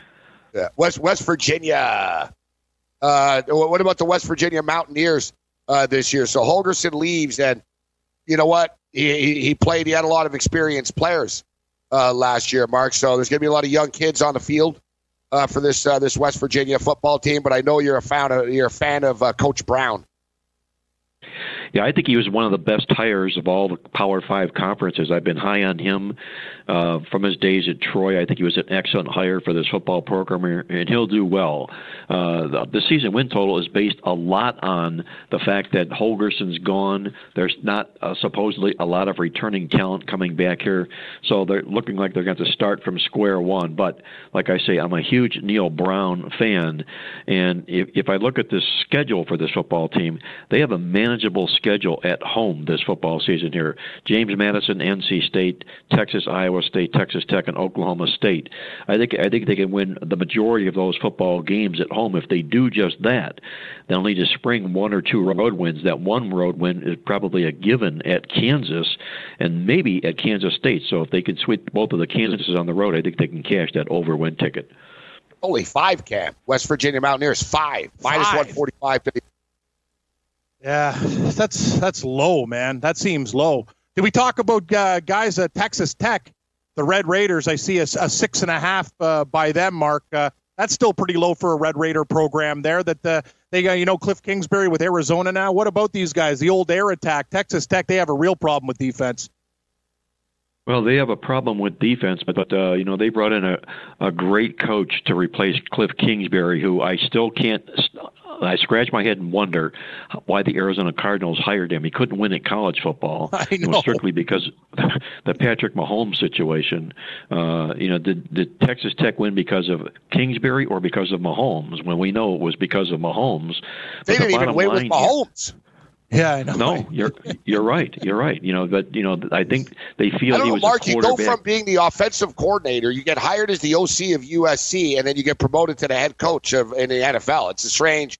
West West Virginia. Uh, what about the West Virginia Mountaineers uh, this year? So Holgorsen leaves, and you know what? He he played. He had a lot of experienced players uh, last year, Mark. So there's going to be a lot of young kids on the field uh, for this uh, this West Virginia football team, but I know you're a fan of you're a fan of uh, Coach Brown. Yeah, I think he was one of the best hires of all the Power Five conferences. I've been high on him uh, from his days at Troy. I think he was an excellent hire for this football program, and he'll do well. Uh, the, the season win total is based a lot on the fact that Holgorsen's gone. There's not uh, supposedly a lot of returning talent coming back here, so they're looking like they're going to start from square one. But like I say, I'm a huge Neal Brown fan, and if, if I look at this schedule for this football team, they have a manageable schedule at home this football season here. James Madison, NC State, Texas, Iowa State, Texas Tech, and Oklahoma State. I think I think they can win the majority of those football games at home. If they do just that, they'll need to spring one or two road wins. That one road win is probably a given at Kansas, and maybe at Kansas State. So if they can sweep both of the Kansases on the road, I think they can cash that over win ticket. Only five, Cam. West Virginia Mountaineers five, minus Five. one forty five. Yeah, that's that's low, man. That seems low. Did we talk about uh, guys at Texas Tech, the Red Raiders? I see a, a six and a half uh, by them, Mark. Uh, that's still pretty low for a Red Raider program there. That uh, they got, you know, Cliff Kingsbury with Arizona now. What about these guys? The old air attack, Texas Tech. They have a real problem with defense. Well, they have a problem with defense, but, but uh, you know they brought in a a great coach to replace Cliff Kingsbury, who I still can't. I scratch my head and wonder why the Arizona Cardinals hired him. He couldn't win at college football. I know. It was strictly because the Patrick Mahomes situation. Uh, you know, did did Texas Tech win because of Kingsbury or because of Mahomes? When we know it was because of Mahomes. They But didn't even bottom win with Mahomes. Yeah, I know. No, you're you're right. You're right. You know, but you know, I think they feel I don't he know, was Mark. a You go from being the offensive coordinator, you get hired as the OC of USC, and then you get promoted to the head coach of in the NFL. It's a strange.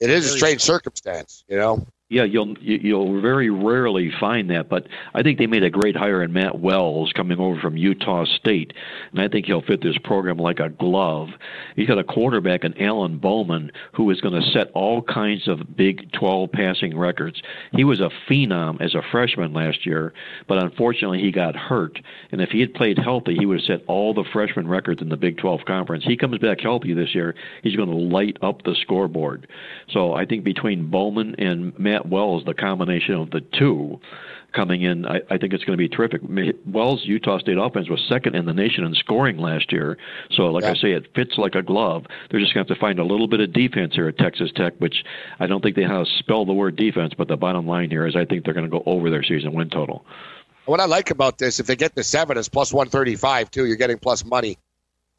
It is a strange circumstance, you know. Yeah, you'll you- you'll very rarely find that, but I think they made a great hire in Matt Wells coming over from Utah State, and I think he'll fit this program like a glove. He's got a quarterback in Alan Bowman who is going to set all kinds of Big 12 passing records. He was a phenom as a freshman last year, but unfortunately he got hurt, and if he had played healthy, he would have set all the freshman records in the Big 12 conference. He comes back healthy this year, he's going to light up the scoreboard. So I think between Bowman and Matt Wells, the combination of the two coming in, I, I think it's going to be terrific. Wells' Utah State offense was second in the nation in scoring last year. So, like I say, it fits like a glove. They're just going to have to find a little bit of defense here at Texas Tech, which I don't think they know how to spell the word defense, but the bottom line here is I think they're going to go over their season win total. What I like about this, if they get the seven, it's plus one thirty five too. You're getting plus money.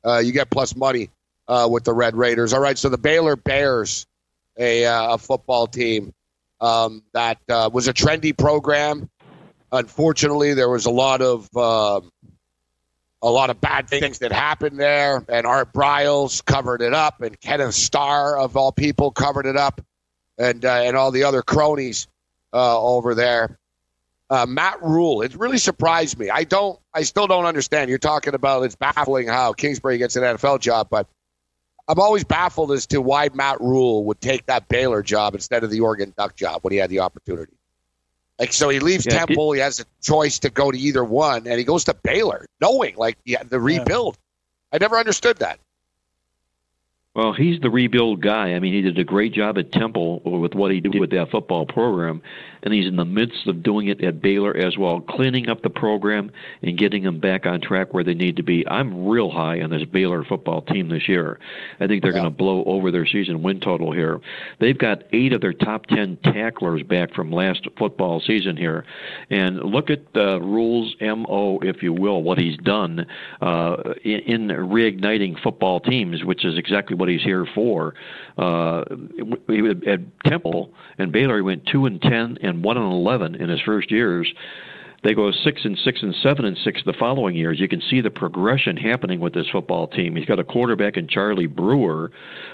Uh, you get plus money uh, with the Red Raiders. All right, so the Baylor Bears, a, uh, a football team um, that uh, was a trendy program. Unfortunately, there was a lot of um a lot of bad things that happened there, and Art Briles covered it up, and Kenneth Starr of all people covered it up, and uh, and all the other cronies uh, over there uh, Matt Rhule. It really surprised me. I don't. I still don't understand. You're talking about it's baffling how Kingsbury gets an NFL job, but I'm always baffled as to why Matt Rhule would take that Baylor job instead of the Oregon Duck job when he had the opportunity. Like so, he leaves Yeah, Temple. he has a choice to go to either one, and he goes to Baylor, knowing like yeah, the rebuild. I never understood that. Well, he's the rebuild guy. I mean, he did a great job at Temple with what he did with that football program, and he's in the midst of doing it at Baylor as well, cleaning up the program and getting them back on track where they need to be. I'm real high on this Baylor football team this year. I think they're going to blow over their season win total here. They've got eight of their top ten tacklers back from last football season here, and look at the Rhule's mo, if you will, what he's done uh, in, in reigniting football teams, which is exactly what he's here for. Uh, he, at Temple and Baylor, he went two and ten and one and eleven in his first years. They go six and six and seven and six the following years. You can see the progression happening with this football team. He's got a quarterback in Charlie Brewer,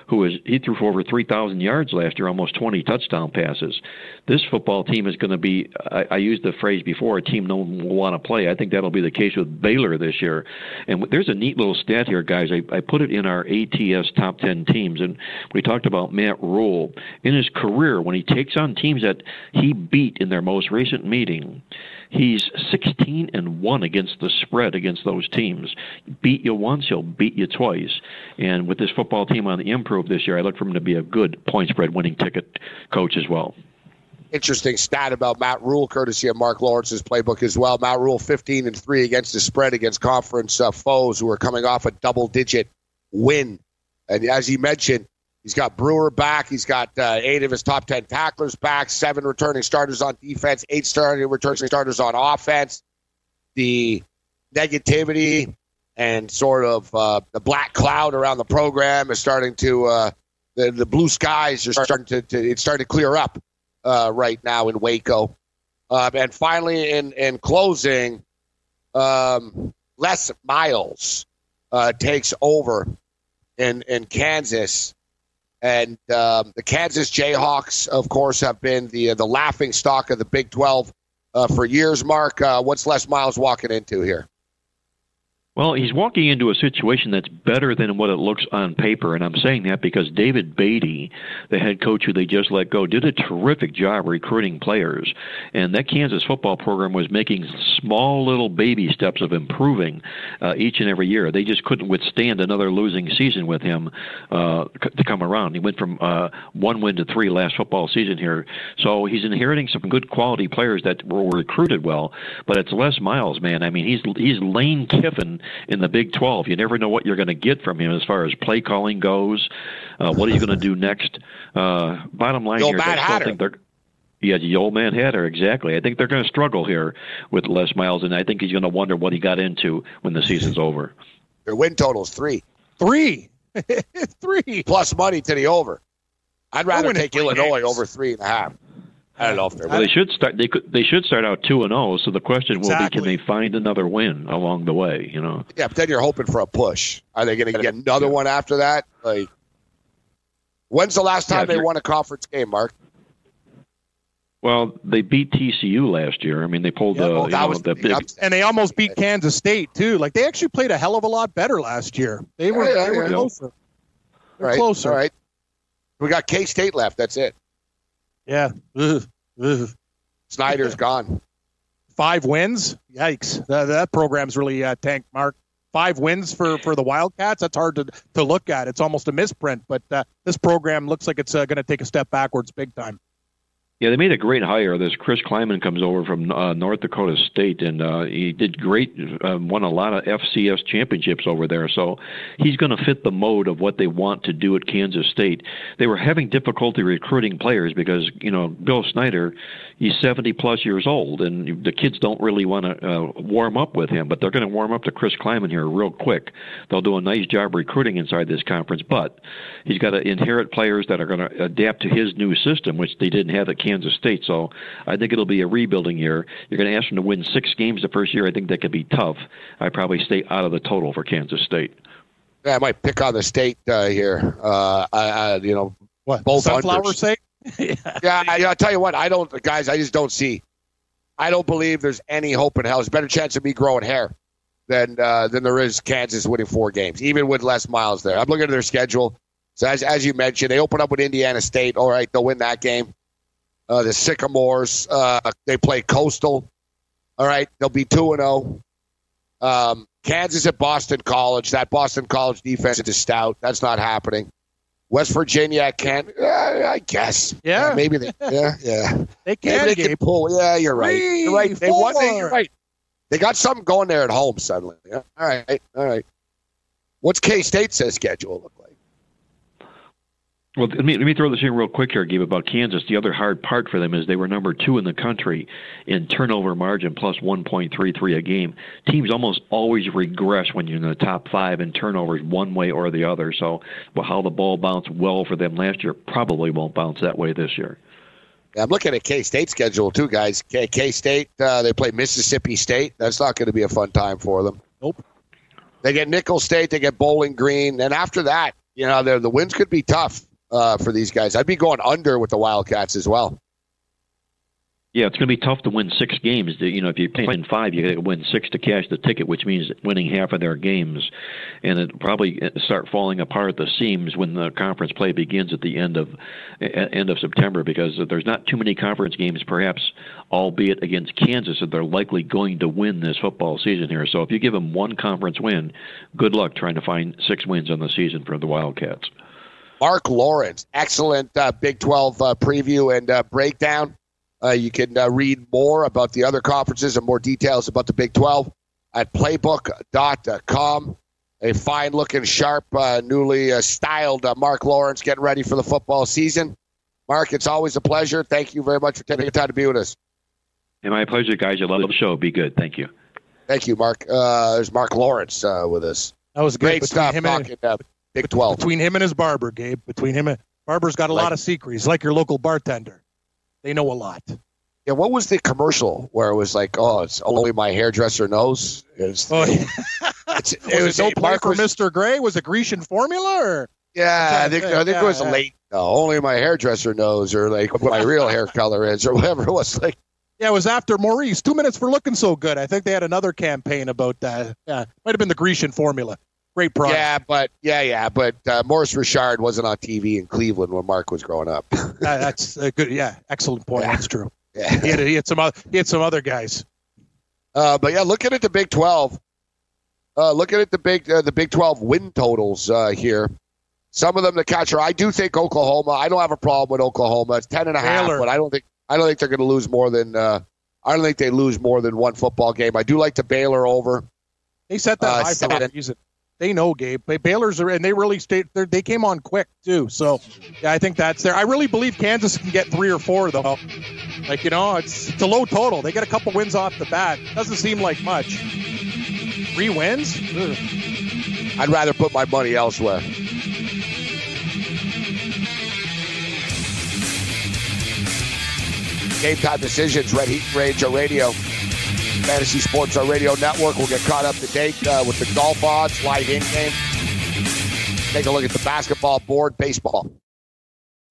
who is he threw for over three thousand yards last year, almost twenty touchdown passes. This football team is going to be. I, I used the phrase before, a team no one will want to play. I think that'll be the case with Baylor this year. And there's a neat little stat here, guys. I, I put it in our ATS top ten teams, and we talked about Matt Rhule in his career when he takes on teams that he beat in their most recent meeting. He's 16 and 1 against the spread against those teams. Beat you once, he'll beat you twice. And with this football team on the improve this year, I look for him to be a good point spread winning ticket coach as well. Interesting stat about Matt Rhule, courtesy of Mark Lawrence's playbook as well. Matt Rhule, 15 and three against the spread against conference uh, foes who are coming off a double-digit win. And as he mentioned, He's got Brewer back. He's got uh, eight of his top 10 tacklers back, seven returning starters on defense, eight starting returning starters on offense. The negativity and sort of uh, the black cloud around the program is starting to, uh, the, the blue skies are starting to, to it's starting to clear up uh, right now in Waco. Um, and finally, in in closing, um, Les Miles uh, takes over in in Kansas, and um, the Kansas Jayhawks, of course, have been the the laughing stock of the Big Twelve uh, for years. Mark, uh, what's Les Miles walking into here? Well, he's walking into a situation that's better than what it looks on paper, and I'm saying that because David Beaty, the head coach who they just let go, did a terrific job recruiting players, and that Kansas football program was making small little baby steps of improving uh, each and every year. They just couldn't withstand another losing season with him uh, to come around. He went from uh, one win to three last football season here, so he's inheriting some good quality players that were recruited well. But it's Les Miles, man. I mean, he's he's Lane Kiffin in the Big 12. You never know what you're going to get from him as far as play calling goes. Uh, what are you going to do next? Uh, bottom line here, I still think they're. Yeah, the old Mad Hatter, exactly. I think they're going to struggle here with Les Miles, and I think he's going to wonder what he got into when the season's over. Their win total's three. Three. three. Plus money to the over. I'd rather take Illinois games. over three and a half. I don't know they're. Well, they should start. They could. They should start out two and zero. Oh, so the question will exactly. be, can they find another win along the way? You know. Yeah, but then you're hoping for a push. Are they going to get another yeah. one after that? Like, when's the last time yeah, they won a conference game, Mark? Well, they beat TCU last year. I mean, they pulled yeah, the, well, know, the big, and they almost beat Kansas State too. Like they actually played a hell of a lot better last year. They were, yeah, they were closer. Right. Closer. All right. We got K State left. That's it. Yeah. Ugh. Ugh. Snyder's gone. Five wins. Yikes! That, that program's really uh, tanked. Mark. Five wins for, for the Wildcats. That's hard to, to look at. It's almost a misprint. But uh, this program looks like it's uh, going to take a step backwards, big time. Yeah, they made a great hire. This Chris Klieman comes over from uh, North Dakota State, and uh, he did great. Uh, won a lot of FCS championships over there, so he's going to fit the mode of what they want to do at Kansas State. They were having difficulty recruiting players because you know Bill Snyder, he's 70 plus years old, and the kids don't really want to uh, warm up with him. But they're going to warm up to Chris Klieman here real quick. They'll do a nice job recruiting inside this conference, but he's got to inherit players that are going to adapt to his new system, which they didn't have at Kansas State. So I think it'll be a rebuilding year. You're going to ask them to win six games the first year. I think that could be tough. I probably stay out of the total for Kansas State. Yeah, I might pick on the state uh, here. Uh, I, I, you know, what both sunflower sake. Yeah, yeah I, will tell you what. I don't, guys. I just don't see. I don't believe there's any hope in hell. There's a better chance of me growing hair than uh, than there is Kansas winning four games, even with Les Miles there. I'm looking at their schedule. So as as you mentioned, they open up with Indiana State. All right, they'll win that game. Uh, the Sycamores, uh, they play Coastal. All right, they'll be two and zero. Oh. Um, Kansas at Boston College. That Boston College defense is stout. That's not happening. West Virginia I can, uh, I guess. Yeah, maybe they. Yeah, yeah. they can. Maybe they can pull. Yeah, you're right. Three, you're right. They won. You're right. They got something going there at home suddenly. Yeah. All right. All right. What's K State's schedule look like? Well, let me let me throw this in real quick here, Gabe, about Kansas. The other hard part for them is they were number two in the country in turnover margin, plus 1.33 a game. Teams almost always regress when you're in the top five in turnovers, one way or the other. So, well, how the ball bounced well for them last year probably won't bounce that way this year. Yeah, I'm looking at K State schedule too, guys. K State uh, they play Mississippi State. That's not going to be a fun time for them. Nope. They get Nicholls State, they get Bowling Green, and after that, you know, the wins could be tough uh, for these guys. I'd be going under with the Wildcats as well. Yeah, it's going to be tough to win six games. You know, if you play in five, you got to win six to cash the ticket, which means winning half of their games, and it probably start falling apart at the seams when the conference play begins at the end of end of September. Because there's not too many conference games, perhaps, albeit against Kansas, that they're likely going to win this football season here. So if you give them one conference win, good luck trying to find six wins on the season for the Wildcats. Mark Lawrence, excellent uh, Big 12 uh, preview and uh, breakdown. Uh, you can uh, read more about the other conferences and more details about the Big 12 at playbook.com. A fine looking, sharp, uh, newly styled Mark Lawrence getting ready for the football season. Mark, it's always a pleasure. Thank you very much for taking the time to be with us. And my pleasure, guys. I love the show. Be good. Thank you. Thank you, Mark. there's Mark Lawrence with us. That was great stuff. Talking, Big 12. Between him and his barber, Gabe. Between him and Barber's got a like, lot of secrets. Like your local bartender. They know a lot. Yeah, what was the commercial where it was like, oh, it's only my hairdresser knows? Oh, it was, Oh, yeah. it's, it was was it no play for Mr. Gray? Was it Grecian formula or? Yeah, I think I think it was yeah. late. No, only my hairdresser knows, or like what my real hair color is, or whatever it was. Like, Yeah, it was after Maurice. Two minutes for looking so good. I think they had another campaign about that. Yeah, might have been the Grecian formula. Great product. yeah, but yeah, yeah, but uh, Maurice Richard wasn't on TV in Cleveland when Mark was growing up. That- that's a good. Yeah, excellent point. Yeah. That's true. yeah. He had, he had some. other, He had some other guys. Uh, but yeah, looking at the Big Twelve, uh, looking at the Big uh, the Big Twelve win totals uh, here. Some of them the catcher. I do think Oklahoma. I don't have a problem with Oklahoma. It's ten and a half, Baylor. but I don't think I don't think they're going to lose more than. Uh, I don't think they lose more than one football game. I do like the Baylor over. They set that Uh, high for a seven. reason. They know Gabe. Baylor's are, and they really stayed. They came on quick too. So yeah, I think that's there. I really believe Kansas can get three or four though. Like you know, it's it's a low total. They get a couple wins off the bat. Doesn't seem like much. Three wins. Ugh. I'd rather put my money elsewhere. Game time decisions, Red Heat Ranger Radio, Fantasy Sports Our Radio Network. We'll get caught up to date uh, with the golf odds, live in game. Take a look at the basketball board, baseball.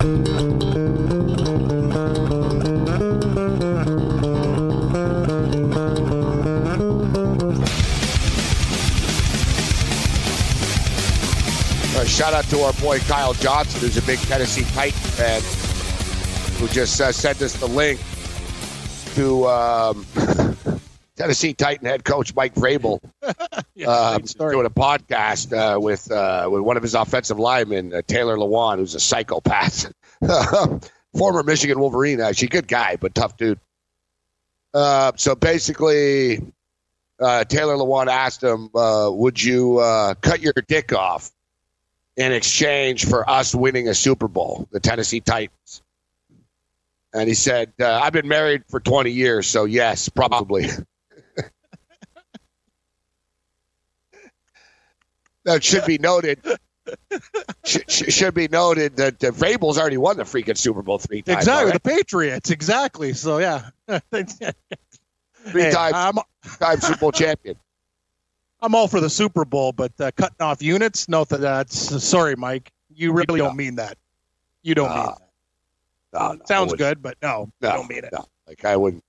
Shout out to our boy Kyle Johnson, who's a big Tennessee Titan fan, who just uh, sent us the link to um, Tennessee Titan head coach Mike Vrabel Yeah, um, doing a podcast uh, with uh, with one of his offensive linemen, uh, Taylor Lewan, who's a psychopath, former Michigan Wolverine. Actually, good guy, but tough dude. Uh, so basically, uh, Taylor Lewan asked him, uh, "Would you uh, cut your dick off in exchange for us winning a Super Bowl, the Tennessee Titans?" And he said, uh, "I've been married for 20 years, so yes, probably." that should be noted. should, should should be noted that uh, Vrabel's already won the freaking Super Bowl three times. Exactly, right? the Patriots. Exactly. So yeah, Three Hey, times, I'm time Super Bowl champion. I'm all for the Super Bowl, but uh, cutting off units, no, th- that's sorry, Mike. You really don't mean that. You don't mean Uh, that. No, no, Sounds good, but no, No, you don't mean it. no. Like I wouldn't.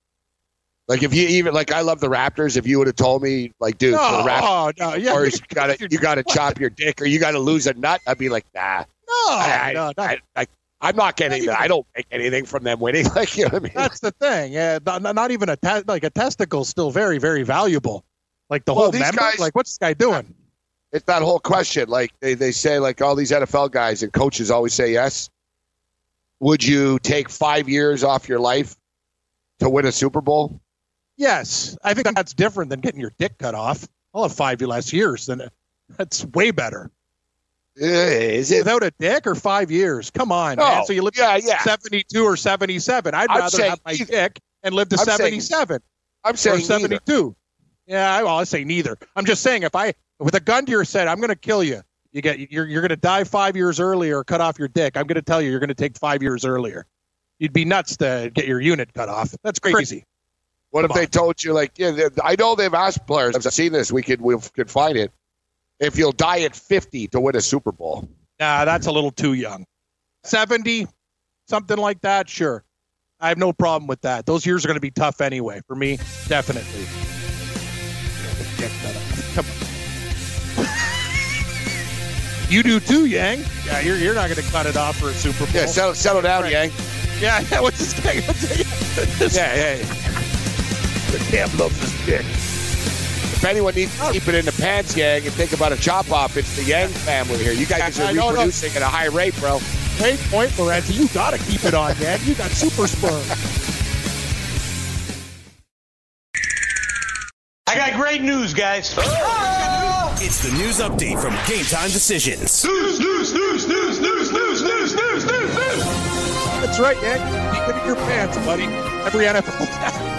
Like if you even like I love the Raptors. If you would have told me like, dude, No, the Raptors, oh, no, yeah, or you got to you got to chop your dick, or you got to lose a nut, I'd be like, nah. no, I, no, I, not- I, I'm not getting that. I don't make anything from them winning. Like you know what I mean? that's the thing. Yeah, not, not even a te- like a testicle, still very, very valuable. Like the Well, whole member. guys- like, what's this guy doing? it's that whole question. Like they, they say, like all these NFL guys and coaches always say yes. Would you take five years off your life to win a Super Bowl? Yes, I think that's different than getting your dick cut off. I'll have five less years than that's way better. Eh, Is it? Without a dick or five years? Come on, No. man. So you live Yeah, yeah. 72 or 77. I'd I'm rather have my either. dick and live to I'm saying 77 I'm or saying neither. 72. Yeah, I, well, I say neither. I'm just saying if I with a gun to your head, I'm going to kill you. You get you're you're going to die five years earlier, or cut off your dick. I'm going to tell you, you're going to take five years earlier. You'd be nuts to get your unit cut off. That's crazy. What if Come they on. told you, like, yeah, I know they've asked players. I've seen this. We could we could find it. If you'll die at 50 to win a Super Bowl, Nah, that's a little too young. 70, something like that, sure. I have no problem with that. Those years are going to be tough anyway. For me, definitely. Come on. you do too, Yang. Yeah, you're, you're not going to cut it off for a Super Bowl. yeah, settle, settle down, Right. Yang. yeah, yeah. What's this guy? This, Yeah, yeah. The damn loves his dick. If anyone needs to keep it in the pants, gang, and think about a chop off, it's the Yang family here. You guys are reproducing at a high rate, bro. Great point, Lorenzo. You got to keep it on, man. You got super sperm. I got great news, guys. Oh, it's the news update from Game Time Decisions. News, news, news, news, news, news, news, news, news, news. That's right, Yang. Keep it in your pants, buddy. Every NFL.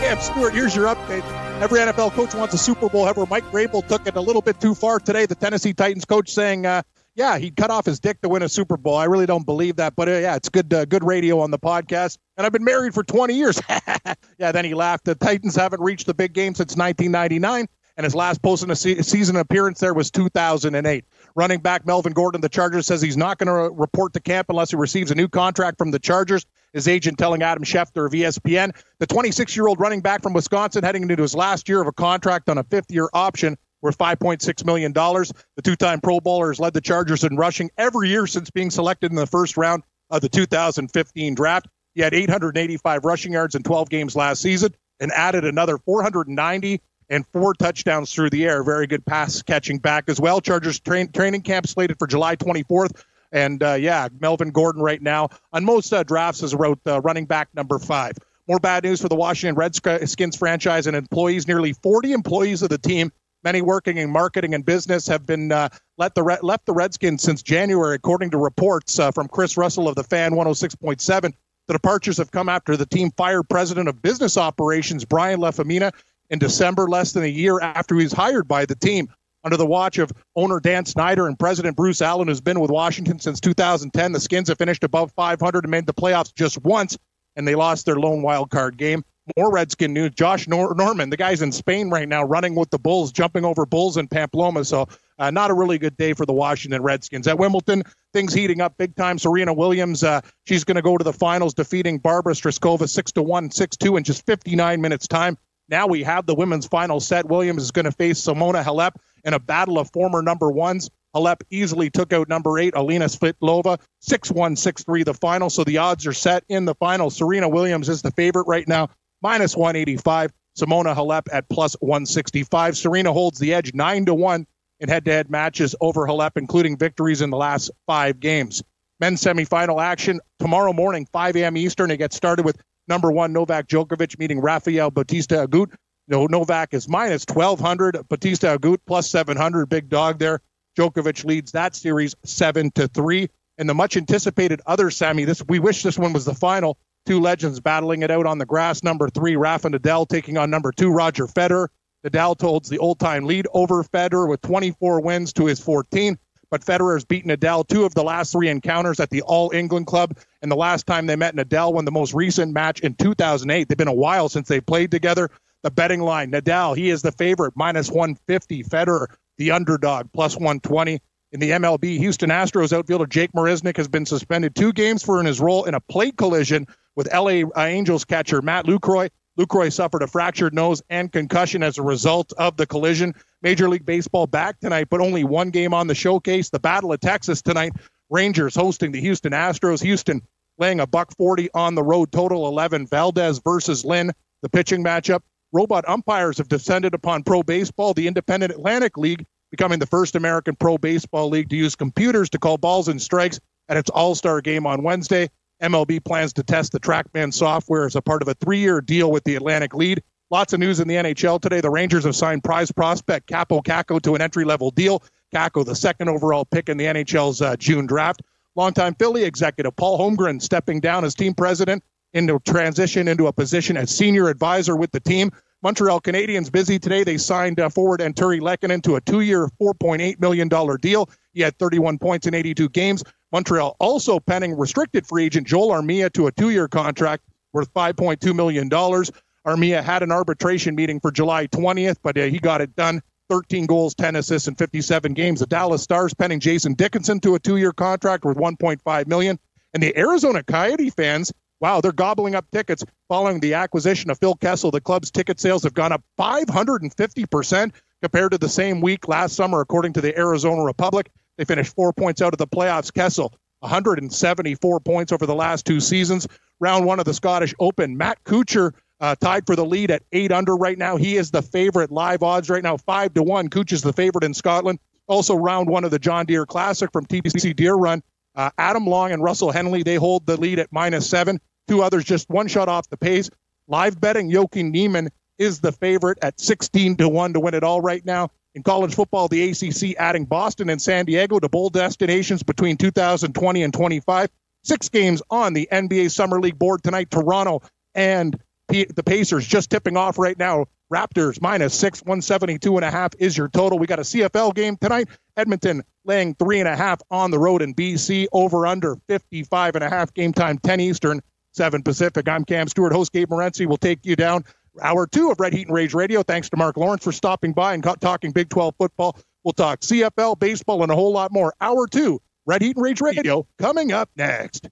Cam Stewart, here's your update. Every NFL coach wants a Super Bowl. However, Mike Vrabel took it a little bit too far today. The Tennessee Titans coach saying, uh, "Yeah, he'd cut off his dick to win a Super Bowl." I really don't believe that, but uh, yeah, it's good, uh, good radio on the podcast. And I've been married for 20 years. yeah, then he laughed. The Titans haven't reached the big game since 1999 and his last post in a se- season appearance there was 2008. Running back Melvin Gordon, the Chargers, says he's not going to report to camp unless he receives a new contract from the Chargers. His agent telling Adam Schefter of ESPN. The 26 year old running back from Wisconsin heading into his last year of a contract on a fifth year option worth $5.6 million. The two time Pro Bowler has led the Chargers in rushing every year since being selected in the first round of the 2015 draft. He had 885 rushing yards in 12 games last season and added another 490 and four touchdowns through the air. Very good pass catching back as well. Chargers train, training camp slated for July 24th. And uh, yeah, Melvin Gordon right now on most uh, drafts is wrote uh, running back number five. More bad news for the Washington Redskins franchise and employees. Nearly 40 employees of the team, many working in marketing and business, have been uh, let the left the Redskins since January, according to reports uh, from Chris Russell of the Fan 106.7. The departures have come after the team fired president of business operations Brian Lafemina in December, less than a year after he was hired by the team. Under the watch of owner Dan Snyder and President Bruce Allen, who's been with Washington since 2010, the Skins have finished above 500 and made the playoffs just once, and they lost their lone wild card game. More Redskin news. Josh Nor- Norman, the guy's in Spain right now, running with the Bulls, jumping over Bulls in Pamplona. So, uh, not a really good day for the Washington Redskins. At Wimbledon, things heating up big time. Serena Williams, uh, she's going to go to the finals, defeating Barbara to one, six two in just 59 minutes time. Now we have the women's final set. Williams is going to face Simona Halep in a battle of former number ones. Halep easily took out number eight, Alina Svitolova, 6 1, 6 3, the final. So the odds are set in the final. Serena Williams is the favorite right now, minus 185. Simona Halep at plus 165. Serena holds the edge 9 to 1 in head to head matches over Halep, including victories in the last five games. Men's semifinal action tomorrow morning, 5 a.m. Eastern. It gets started with number one Novak Djokovic meeting Rafael Bautista Agut. No, Novak is minus 1200, Bautista Agut plus 700, big dog there. Djokovic leads that series seven to three. And the much anticipated other Sammy, this we wish this one was the final. Two legends battling it out on the grass. Number three, Rafa Nadal taking on number two, Roger Federer. Nadal holds the old-time lead over Federer with 24 wins to his 14 but Federer has beaten Nadal two of the last three encounters at the All England Club. And the last time they met, Nadal won the most recent match in 2008. They've been a while since they played together. The betting line, Nadal, he is the favorite, minus 150. Federer, the underdog, plus 120. In the MLB, Houston Astros outfielder Jake Marisnick has been suspended two games for in his role in a plate collision with LA Angels catcher Matt Lucroy. Lucroy suffered a fractured nose and concussion as a result of the collision. Major League Baseball back tonight, but only one game on the showcase. The Battle of Texas tonight. Rangers hosting the Houston Astros. Houston laying a buck 40 on the road, total 11. Valdez versus Lynn, the pitching matchup. Robot umpires have descended upon pro baseball. The Independent Atlantic League becoming the first American pro baseball league to use computers to call balls and strikes at its All Star game on Wednesday. MLB plans to test the TrackMan software as a part of a three year deal with the Atlantic League. Lots of news in the NHL today. The Rangers have signed prize prospect Kaapo Kakko to an entry level deal. Kakko, the second overall pick in the NHL's uh, June draft. Longtime Philly executive Paul Holmgren stepping down as team president into transition into a position as senior advisor with the team. Montreal Canadiens busy today. They signed uh, forward Artturi Lehkonen to a two-year, $4.8 million deal. He had 31 points in 82 games. Montreal also penning restricted free agent Joel Armia to a two-year contract worth $5.2 million. Armia had an arbitration meeting for July 20th, but uh, he got it done. 13 goals, 10 assists in 57 games. The Dallas Stars penning Jason Dickinson to a two-year contract worth 1.5 million. And the Arizona Coyote fans, wow, they're gobbling up tickets following the acquisition of Phil Kessel. The club's ticket sales have gone up 550% compared to the same week last summer, according to the Arizona Republic. They finished four points out of the playoffs. Kessel, 174 points over the last two seasons. Round one of the Scottish Open. Matt Kuchar uh, tied for the lead at eight under right now. He is the favorite. Live odds right now, five to one. Cooch is the favorite in Scotland. Also, round one of the John Deere Classic from TPC Deer Run. Uh, Adam Long and Russell Henley, they hold the lead at minus seven. Two others just one shot off the pace. Live betting, Joaquin Niemann is the favorite at 16 to 1 to win it all right now. In college football, the ACC adding Boston and San Diego to bowl destinations between 2020 and 25. Six games on the NBA Summer League board tonight. Toronto and the Pacers just tipping off right now. Raptors minus six, 172 and a half is your total. We got a CFL game tonight. Edmonton laying three and a half on the road in BC. Over under 55 and a half. Game time 10 Eastern, 7 Pacific. I'm Cam Stewart. Host Gabe Morency will take you down hour two of Red Heat and Rage Radio. Thanks to Mark Lawrence for stopping by and talking Big 12 football. We'll talk CFL, baseball, and a whole lot more. Hour two, Red Heat and Rage Radio, coming up next.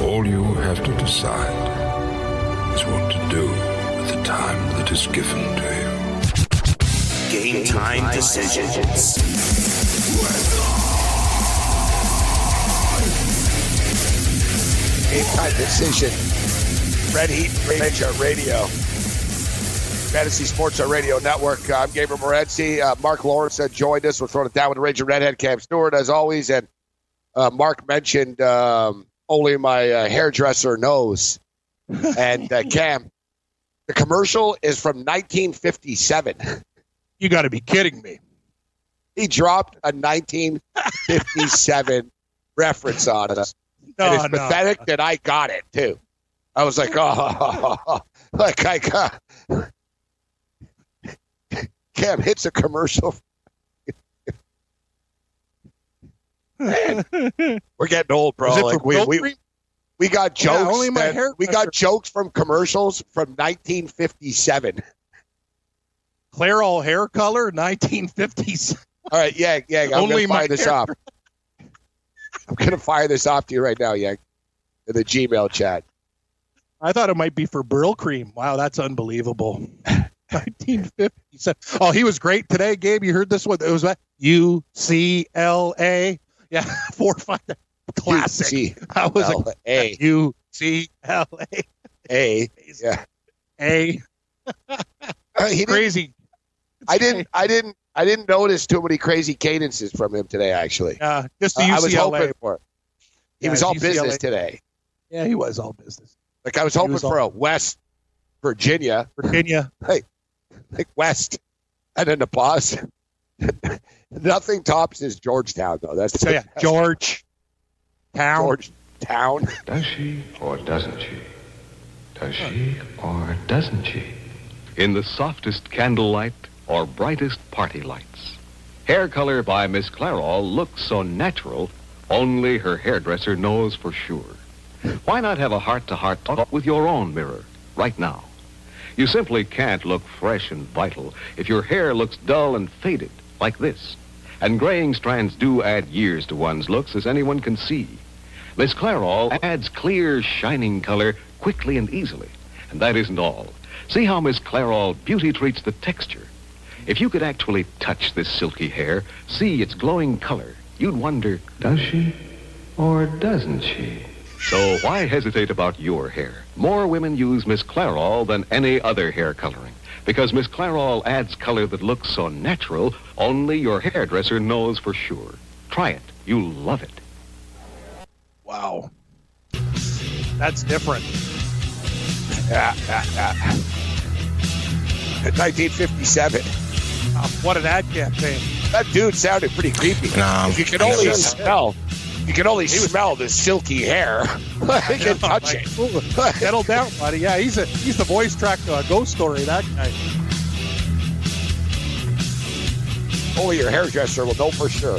All you have to decide is what to do with the time that is given to you. Game time decisions. Game time decision. Red Heat Radio Radio. Fantasy Sports Radio Network. Uh, I'm Gabriel Morency. Uh, Mark Lawrence joined us. We're throwing it down with the Ranger Redhead Cam Stewart, as always. And uh, Mark mentioned um, only my uh, hairdresser knows. And uh, Cam, the commercial is from 1957. You got to be kidding me. He dropped a 1957 reference on us. No, and it's no. pathetic that I got it too. I was like, oh, like I got. Cam hits a commercial. Man, we're getting old, bro. Like we, we, we got Yeah, jokes. only my that- hair we got jokes from commercials from 1957. Clairol hair color, 1950s. All right, yeah, yeah. I'm Only gonna my fire this hair- I'm gonna fire this off to you right now, Yank, in the Gmail chat. I thought it might be for Brylcreem. Wow, that's unbelievable. 1957. Oh, he was great today, Gabe. You heard this one? It was? U C L A. Yeah, four five. Classic. C L A U C L A A. Yeah, A. Uh, he Crazy. I didn't. I didn't. I didn't notice too many crazy cadences from him today. Actually, Uh, just the Uh, I was UCLA. hoping for. it. He Yeah, was all UCLA. business today. Yeah, he was all business. Like I was hoping was for all- a West Virginia, Virginia. like West, and then the pause. Nothing tops his Georgetown though. That's So yeah, George Town. Georgetown. Does she or doesn't she? Does she or doesn't she? in the softest candlelight or brightest party lights. Hair color by Miss Clairol looks so natural, only her hairdresser knows for sure. Why not have a heart-to-heart talk with your own mirror right now? You simply can't look fresh and vital if your hair looks dull and faded like this. And graying strands do add years to one's looks, as anyone can see. Miss Clairol adds clear, shining color quickly and easily. And that isn't all. See how Miss Clairol beauty treats the texture. If you could actually touch this silky hair, see its glowing color, you'd wonder, Does she or doesn't she? so why hesitate about your hair? More women use Miss Clairol than any other hair coloring. Because Miss Clairol adds color that looks so natural, only your hairdresser knows for sure. Try it. You'll love it. Wow. That's different. Yeah, yeah, yeah. 1957. Uh, what an ad campaign. That dude sounded pretty creepy. No, you can only never- smell, you can only smell the silky hair. you can touch Like, it. ooh, Settle down, buddy. Yeah, he's a he's the voice track to a ghost story. That guy. Only your hairdresser will know for sure.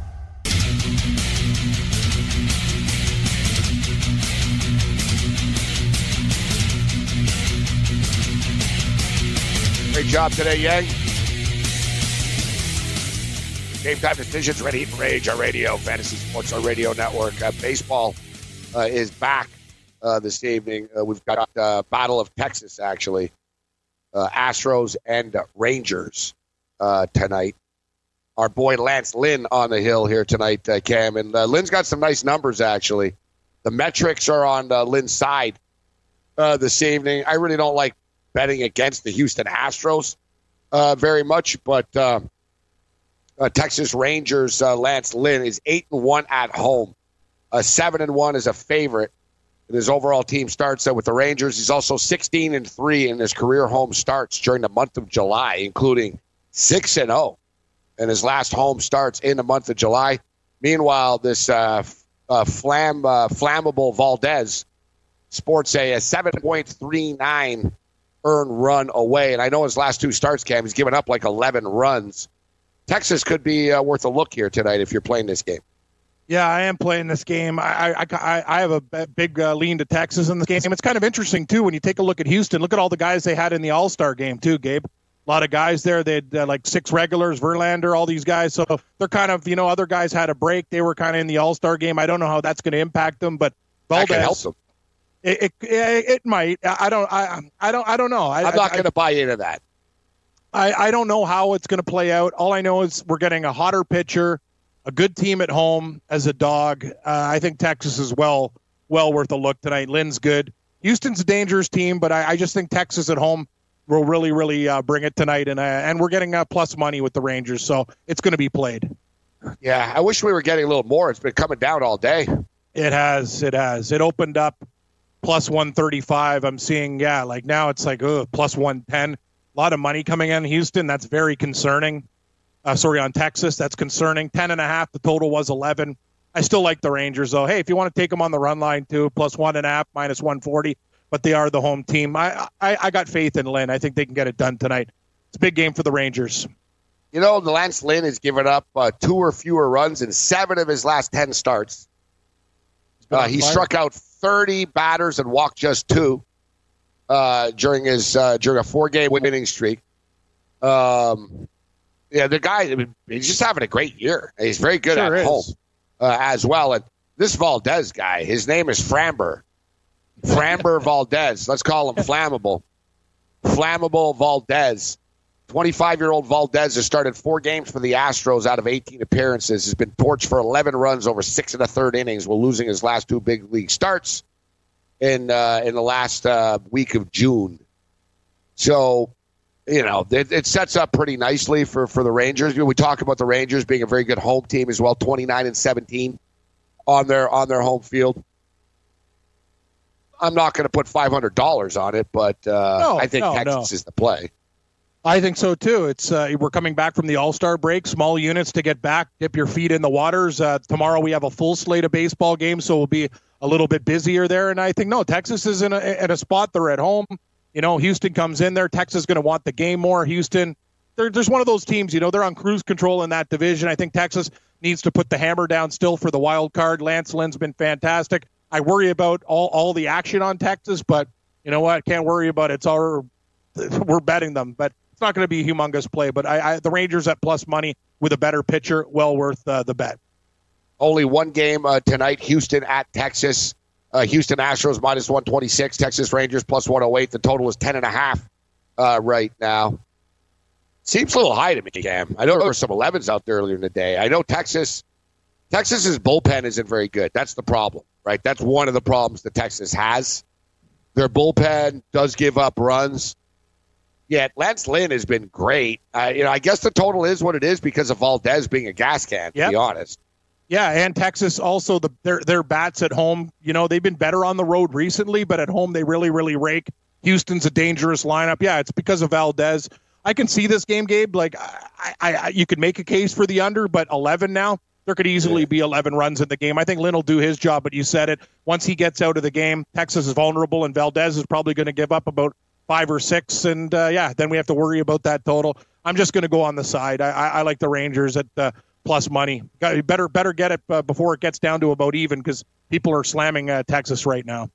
Job today, Yang. Game time decisions, Heat and Rage, our radio, Fantasy Sports, our radio network. Uh, baseball uh, is back uh, this evening. Uh, we've got uh, Battle of Texas, actually. Uh, Astros and Rangers uh, tonight. Our boy Lance Lynn on the hill here tonight, Cam. And Lynn's got some nice numbers, actually. The metrics are on Lynn's side this evening. I really don't like betting against the Houston Astros uh, very much, but uh, uh, Texas Rangers uh, Lance Lynn is eight and one at home, uh, seven and one as a favorite. And his overall team starts uh, with the Rangers. He's also sixteen and three in his career home starts during the month of July, including six and zero in his last home starts in the month of July. Meanwhile, this uh, uh, flam uh, flammable Valdez sports a, a 7.39 earned run away. And I know his last two starts, Cam, he's given up like 11 runs. Texas could be uh, worth a look here tonight if you're playing this game. Yeah, I am playing this game. I I, I, I have a big uh, lean to Texas in this game. It's kind of interesting too when you take a look at Houston. Look at all the guys they had in the All Star game too, Gabe. A lot of guys there. They had uh, like six regulars, Verlander, all these guys. So they're kind of you know other guys had a break. They were kind of in the All Star game. I don't know how that's going to impact them, but Valdez, help them. It, it, it, might. I don't. I I don't. I don't know. I, I'm not going to buy into that. I, I don't know how it's going to play out. All I know is we're getting a hotter pitcher, a good team at home as a dog. Uh, I think Texas is well well worth a look tonight. Lynn's good. Houston's a dangerous team, but I, I just think Texas at home will really really uh, bring it tonight, and uh, and we're getting uh, plus money with the Rangers, so it's going to be played. Yeah, I wish we were getting a little more. It's been coming down all day. It has. It has. It opened up plus 135. I'm seeing, yeah, like now it's like, ugh, plus 110. A lot of money coming in Houston. That's very concerning. Uh, sorry, on Texas. That's concerning. 10 and a half. The total was 11. I still like the Rangers, though. Hey, if you want to take them on the run line, too, plus one and a half, minus 140, but they are the home team. I, I, I got faith in Lynn. I think they can get it done tonight. It's a big game for the Rangers. You know, the Lance Lynn has given up uh, two or fewer runs in seven of his last 10 starts. Uh, he fire. struck out 30 batters and walked just two uh, during his uh, during a four game winning streak. Um, yeah, the guy, I mean, he's just having a great year. He's very good Sure at is. home uh, as well. And this Valdez guy, his name is Framber. Framber Valdez. Let's call him Flammable. Flammable Valdez. 25 year old Valdez has started four games for the Astros out of 18 appearances. Has been torched for 11 runs over six and a third innings while losing his last two big league starts in uh, in the last uh, week of June. So, you know, it, it sets up pretty nicely for, for the Rangers. You know, we talk about the Rangers being a very good home team as well, 29 and 17 on their on their home field. I'm not going to put $500 on it, but uh, No, I think no, Texas no. is the play. I think so too. It's uh, we're coming back from the All Star break. Small units to get back, dip your feet in the waters. Uh, tomorrow we have a full slate of baseball games, so we'll be a little bit busier there. And I think no, Texas is in a in a spot. They're at home. You know, Houston comes in there. Texas is going to want the game more. Houston, they're, there's one of those teams. You know, they're on cruise control in that division. I think Texas needs to put the hammer down still for the wild card. Lance Lynn's been fantastic. I worry about all all the action on Texas, but you know what? Can't worry about it. It's our we're betting them, but not going to be a humongous play. But I, I the Rangers at plus money with a better pitcher, well worth uh, the bet. Only one game uh, tonight Houston at Texas. Uh, Houston Astros minus 126, Texas Rangers plus 108. The total is 10.5 uh, right now. Seems a little high to me, Cam. I know there were some 11s out there earlier in the day. I know Texas, Texas's bullpen isn't very good. That's the problem, right? That's one of the problems that Texas has. Their bullpen does give up runs. Yet Lance Lynn has been great. Uh, you know, I guess the total is what it is because of Valdez being a gas can. To Yep. be honest, Yeah, and Texas also the their their bats at home. You know they've been better on the road recently, but at home they really really rake. Houston's a dangerous lineup. Yeah, it's because of Valdez. I can see this game, Gabe. Like I, I, I you could make a case for the under, but 11 now. There could easily be 11 runs in the game. I think Lynn will do his job, but you said it. Once he gets out of the game, Texas is vulnerable, and Valdez is probably going to give up about five or six, and uh, yeah, then we have to worry about that total. I'm just going to go on the side. I, I, I like the Rangers at uh, plus money. Got- Better better get it uh, before it gets down to about even because people are slamming uh, Texas right now.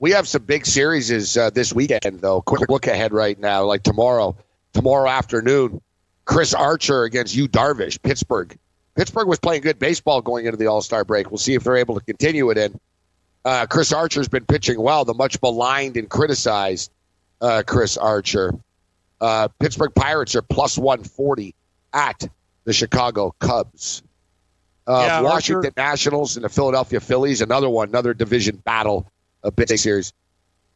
We have some big series uh, this weekend, though. Quick look ahead right now. Like tomorrow, tomorrow afternoon. Chris Archer against Yu Darvish, Pittsburgh. Pittsburgh was playing good baseball going into the All Star break. We'll see if they're able to continue it in. Uh, Chris Archer's been pitching well, the much maligned and criticized uh, Chris Archer. Uh, Pittsburgh Pirates are plus 140 at the Chicago Cubs. Uh, Yeah, Washington Archer- Nationals and the Philadelphia Phillies, another one, another division battle, a big series.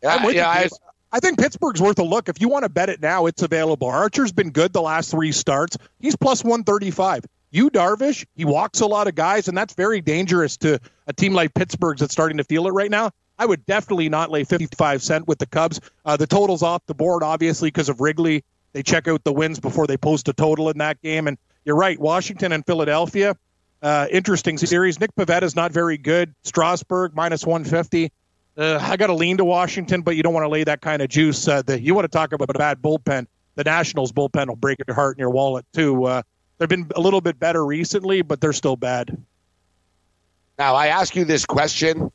Yeah, yeah, I- I think Pittsburgh's worth a look. If you want to bet it now, it's available. Archer's been good the last three starts. He's plus 135. Yu Darvish, he walks a lot of guys, and that's very dangerous to a team like Pittsburgh's that's starting to feel it right now. I would definitely not lay 55 cent with the Cubs. Uh, the total's off the board, obviously, because of Wrigley. They check out the wins before they post a total in that game. And you're right, Washington and Philadelphia, uh, interesting series. Nick Pivetta is not very good. Strasburg minus 150. Uh, I got to lean to Washington, but you don't want to lay that kind of juice. Uh, the, you want to talk about a bad bullpen. The Nationals bullpen will break your heart and your wallet too. Uh, they've been a little bit better recently, but they're still bad. Now, I ask you this question,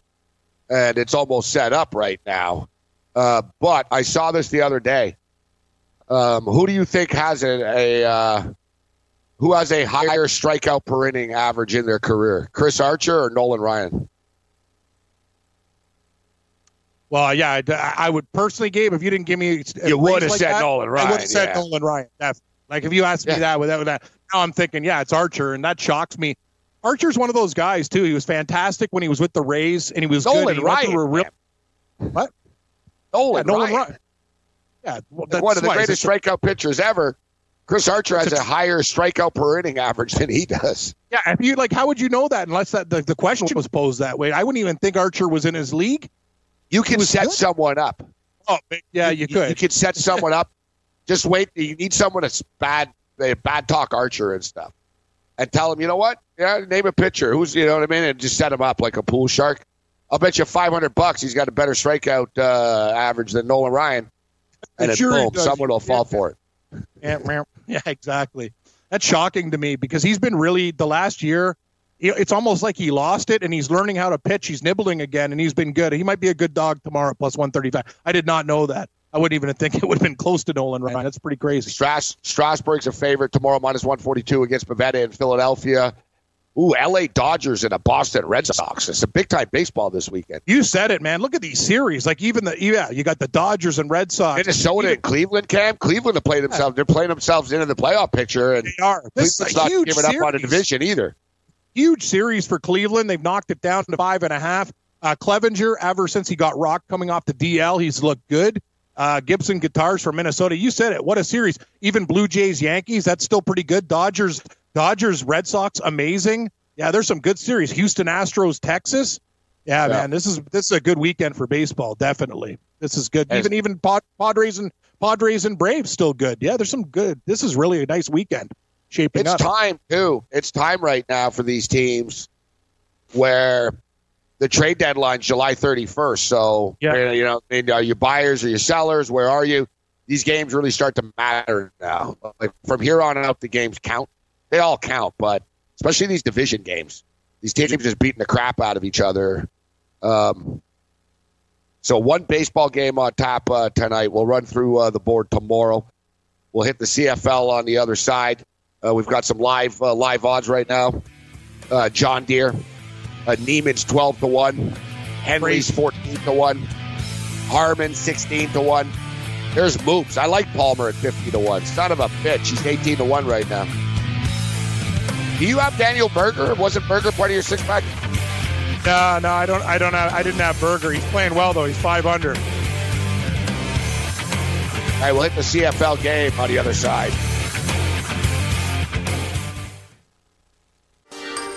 and it's almost set up right now. Uh, but I saw this the other day. Um, who do you think has a, a uh, who has a higher strikeout per inning average in their career, Chris Archer or Nolan Ryan? Well, yeah, I, I would personally, Gabe, if you didn't give me, a You would have like said that, Nolan I Ryan, would have said yeah. Nolan Ryan. Def- Like if you asked me Yeah. that without that, now I'm thinking, yeah, it's Archer, and that shocks me. Archer's one of those guys too. He was fantastic when he was with the Rays, and he was good. Nolan He Ryan, a real, what? Nolan, Yeah, Nolan Ryan. Ryan. Yeah, well, that's one of the greatest strikeout pitchers ever. Chris Archer has a- higher strikeout per inning average than he does. Yeah, if you like, how would you know that unless that the, the question was posed that way? I wouldn't even think Archer was in his league. You can set good. someone up. Oh, yeah, you could. You could set someone up. Just wait. You need someone that's bad, they bad talk Archer and stuff, and tell him, you know what? Yeah, name a pitcher who's, you know what I mean, and just set him up like a pool shark. I'll bet you five hundred bucks he's got a better strikeout uh, average than Nolan Ryan, and Sure boom, someone will fall Yeah. for it. Yeah, yeah, exactly. That's shocking to me because he's been really the last year. It's almost like he lost it and he's learning how to pitch. He's nibbling again and he's been good. He might be a good dog tomorrow plus 135. I did not know that. I wouldn't even think it would have been close to Nolan Ryan. That's pretty crazy. Stras- Strasburg's a favorite tomorrow, minus one forty two against Pivetta in Philadelphia. Ooh, L.A. Dodgers and a Boston Red Sox. It's a big time baseball this weekend. You said it, man. Look at these series. Like even the yeah, you got the Dodgers and Red Sox. Minnesota and Cleveland, Cam. Cleveland have played themselves. They're playing themselves into the playoff picture, and They are. This is Cleveland's not huge giving up on a division either. huge series for Cleveland. They've knocked it down to five and a half. Uh, Clevinger, ever since he got rocked coming off the DL, he's looked good. Uh, Gibson guitars from Minnesota. You said it. What a series. Even Blue Jays, Yankees, that's still pretty good. Dodgers, Dodgers, Red Sox, amazing. Yeah, there's some good series. Houston Astros, Texas. Yeah, Yeah. man, this is this is a good weekend for baseball. Definitely, this is good. As- even even Pod, Padres and Padres and Braves still good. Yeah, there's some good. This is really a nice weekend shaping It's up. time too. It's time right now for these teams where the trade deadline's July 31st. So Yeah. you know, mean, are you buyers or you sellers? Where are you? These games really start to matter now. Like from here on out, the games count. They all count, but especially these division games. These teams just beating the crap out of each other. Um, so one baseball game on top uh, tonight. We'll run through uh, the board tomorrow. We'll hit the CFL on the other side. Uh, we've got some live uh, live odds right now. Uh, John Deere, uh, Niemann's twelve to one, Henry's fourteen to one, Harman sixteen to one. There's moves. I like Palmer at fifty to one. Son of a bitch, he's eighteen to one right now. Do you have Daniel Berger? Wasn't Berger part of your six pack? No, no, I don't. I don't have. I didn't have Berger. He's playing well though. He's five under. All right, we'll hit the CFL game on the other side.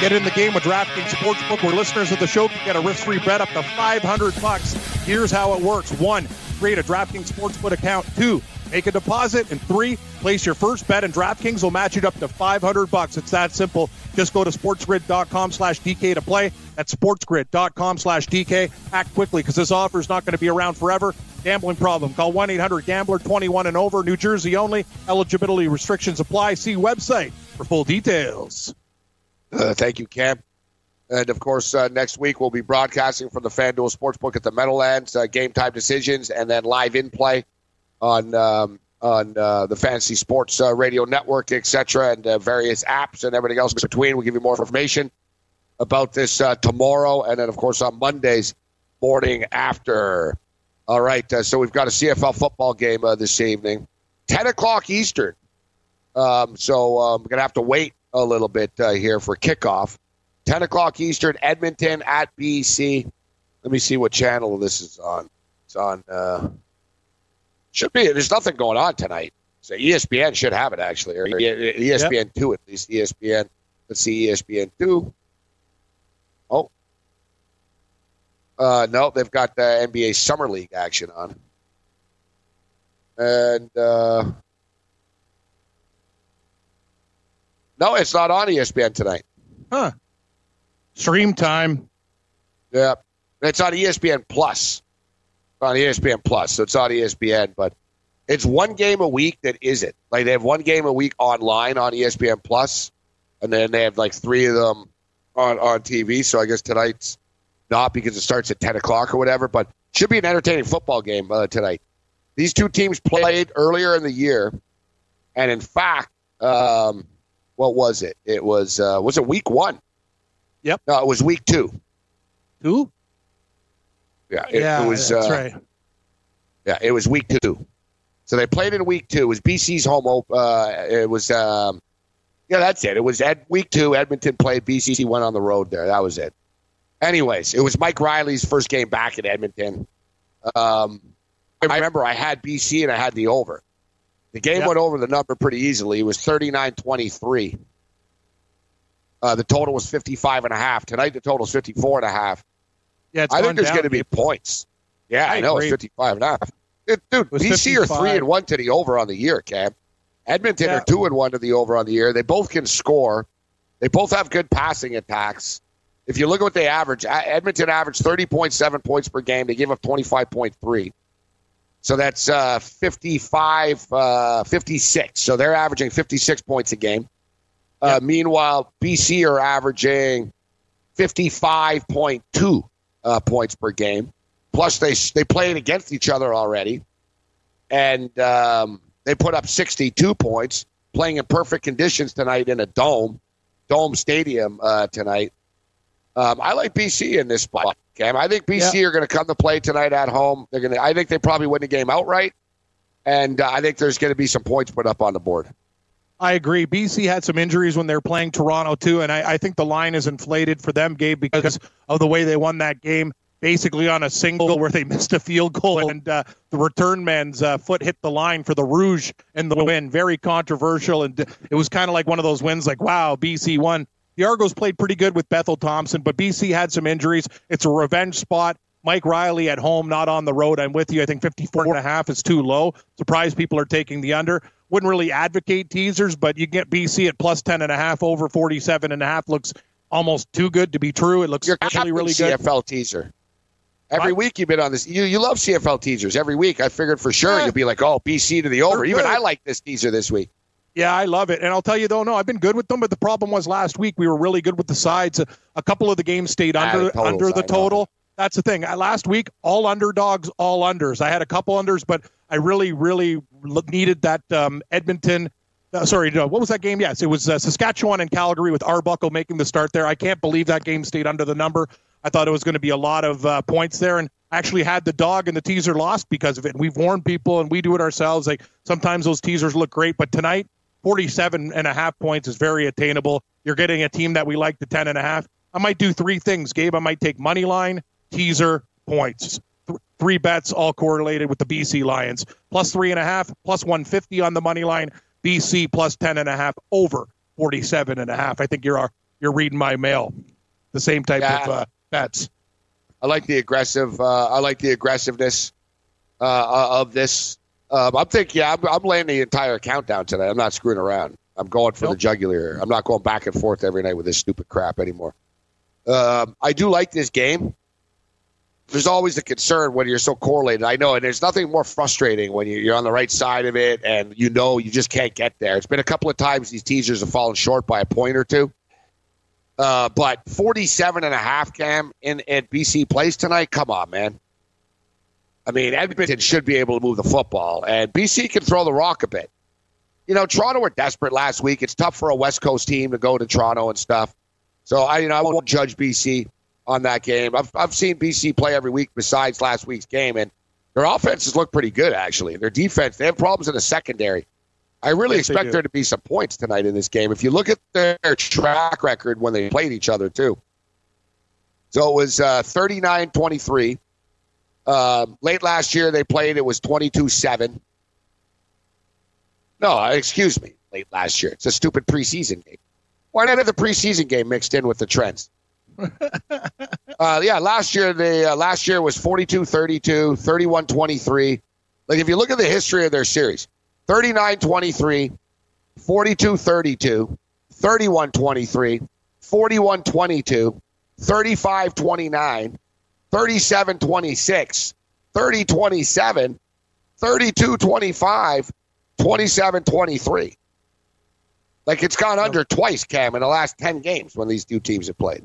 Get in the game with DraftKings Sportsbook, where listeners of the show can get a risk-free bet up to 500 bucks. Here's how it works: one, create a DraftKings Sportsbook account. Two, make a deposit. And three, place your first bet, and DraftKings will match it up to 500 bucks. It's that simple. Just go to sportsgrid.com slash DK to play. That's sportsgrid.com slash DK. Act quickly because this offer is not going to be around forever. Gambling problem. Call 1 800 Gambler 21 and over. New Jersey only. Eligibility restrictions apply. See website for full details. Uh, thank you, Cam. And of course, uh, next week we'll be broadcasting from the FanDuel Sportsbook at the Meadowlands, uh, game time decisions, and then live in play on um, on uh, the Fantasy Sports uh, Radio Network, etc., and uh, various apps and everything else between. We'll give you more information about this uh, tomorrow, and then of course on Mondays morning after. All right, so we've got a CFL football game this evening, ten o'clock Eastern. Um, so um, we're gonna have to wait a little bit uh, here for kickoff. 10 o'clock Eastern, Edmonton at BC. Let me see what channel this is on. It's on, uh, should be, there's nothing going on tonight. So ESPN should have it, actually, or ESPN Yep. 2 at least. ESPN, let's see, ESPN 2. Oh. Uh, no, they've got the NBA Summer League action on. And, uh, no, it's not on ESPN tonight. Huh. Stream time. Yeah, it's on ESPN Plus. On ESPN Plus, so it's on ESPN, but it's one game a week that isn't. Like they have one game a week online on ESPN Plus, and then they have like three of them on on TV. So I guess tonight's not because it starts at ten o'clock or whatever. But should be an entertaining football game uh, tonight. These two teams played earlier in the year, and in fact, um, what was it? It was uh, was it week one? Yep. No, it was week two. Two? Yeah, it, yeah, it was. that's uh, right. Yeah, it was week two. So they played in week two. It was BC's home. op- Uh, it was. Um, yeah, that's it. It was at week two. Edmonton played. BC went on the road there. That was it. Anyways, it was Mike Reilly's first game back in Edmonton. Um, I remember I had BC and I had the over. The game Yep. went over the number pretty easily. It was 39-23. Uh, the total was 55 and a half. Tonight the total is 54 and a half. Yeah, it's I think there's going to be points. Yeah, I, I know it's agree. 55 and a half. It- dude, BC are three and one to the over on the year, Cam. Edmonton Yeah. are two and one to the over on the year. They both can score. They both have good passing attacks. If you look at what they average, Edmonton averaged 30.7 points per game. They gave up 25.3. So that's uh, 55, uh, 56. So they're averaging 56 points a game. Uh, Meanwhile, BC are averaging 55.2 uh, points per game. Plus, they they played against each other already, and um, they put up 62 points, playing in perfect conditions tonight in a dome, dome stadium uh, tonight. Um, I like BC in this spot, Cam. I think BC are going to come to play tonight at home. They're going to. I think they probably win the game outright, and uh, I think there's going to be some points put up on the board. I agree. BC had some injuries when they were playing Toronto too, and I, I think the line is inflated for them, Gabe, because of the way they won that game, basically on a single where they missed a field goal and uh, the return man's uh, foot hit the line for the Rouge in the win. Very controversial, and it was kind of like one of those wins, like wow, BC won. The Argos played pretty good with Bethel Thompson, but BC had some injuries. It's a revenge spot. Mike Reilly at home, not on the road. I'm with you. I think 54 and a half is too low. Surprised people are taking the under. Wouldn't really advocate teasers, but you get BC at plus 10 and a half over 47 and a half looks almost too good to be true. It looks You're actually really good. CFL teaser. Every week you've been on this. You you love CFL teasers every week. I figured for sure Yeah. you'd be like, oh, BC to the over. Even. I like this teaser this week. Yeah, I love it. And I'll tell you though, no, I've been good with them, but the problem was last week we were really good with the sides. A, a couple of the games stayed under under the total. That's the thing. I, last week, all underdogs, all unders. I had a couple unders, but I really, really needed that um, Edmonton. Uh, sorry, no, what was that game? Yes, it was uh, Saskatchewan and Calgary with Arbuckle making the start there. I can't believe that game stayed under the number. I thought it was going to be a lot of uh, points there, and I actually had the dog and the teaser lost because of it. And we've warned people, and we do it ourselves. Like sometimes those teasers look great, but tonight 47 and a half points is very attainable. You're getting a team that we like the 10 and a half. I might do three things, Gabe. I might take money line, teaser, points. Th- three bets all correlated with the BC Lions. Plus three and a half, plus 150 on the money line. BC plus 10 and a half over 47 and a half. I think you're uh, you're reading my mail. The same type Yeah. of uh, bets. I like the aggressive. Uh, I like the aggressiveness. uh, of this. Um, I'm thinking, yeah, I'm, I'm laying the entire countdown today. I'm not screwing around. I'm going for nope. the jugular here. I'm not going back and forth every night with this stupid crap anymore. Um, I do like this game. There's always a concern when you're so correlated. I know, and there's nothing more frustrating when you're on the right side of it and you know you just can't get there. It's been a couple of times these teasers have fallen short by a point or two. Uh, but 47 and a half cam in at BC Place tonight. Come on, man. I mean, Edmonton should be able to move the football, and BC can throw the rock a bit. You know, Toronto were desperate last week. It's tough for a West Coast team to go to Toronto and stuff. So I, you know, I won't judge BC on that game. I've I've seen BC play every week besides last week's game, and their offenses look pretty good actually. Their defense, they have problems in the secondary. I really yes, expect there to be some points tonight in this game. If you look at their track record when they played each other too. So it was uh, 39-23. Um, late last year they played, it was 22-7. No, excuse me, late last year. It's a stupid preseason game. Why not have the preseason game mixed in with the trends? uh, yeah, last year the uh, last year was 42-32, 31-23. Like if you look at the history of their series, 39-23, 42-32, 31-23, 41-22, 35-29, 37-26, 30-27, 32-25, 27-23. Like it's gone under twice, Cam, in the last 10 games when these two teams have played.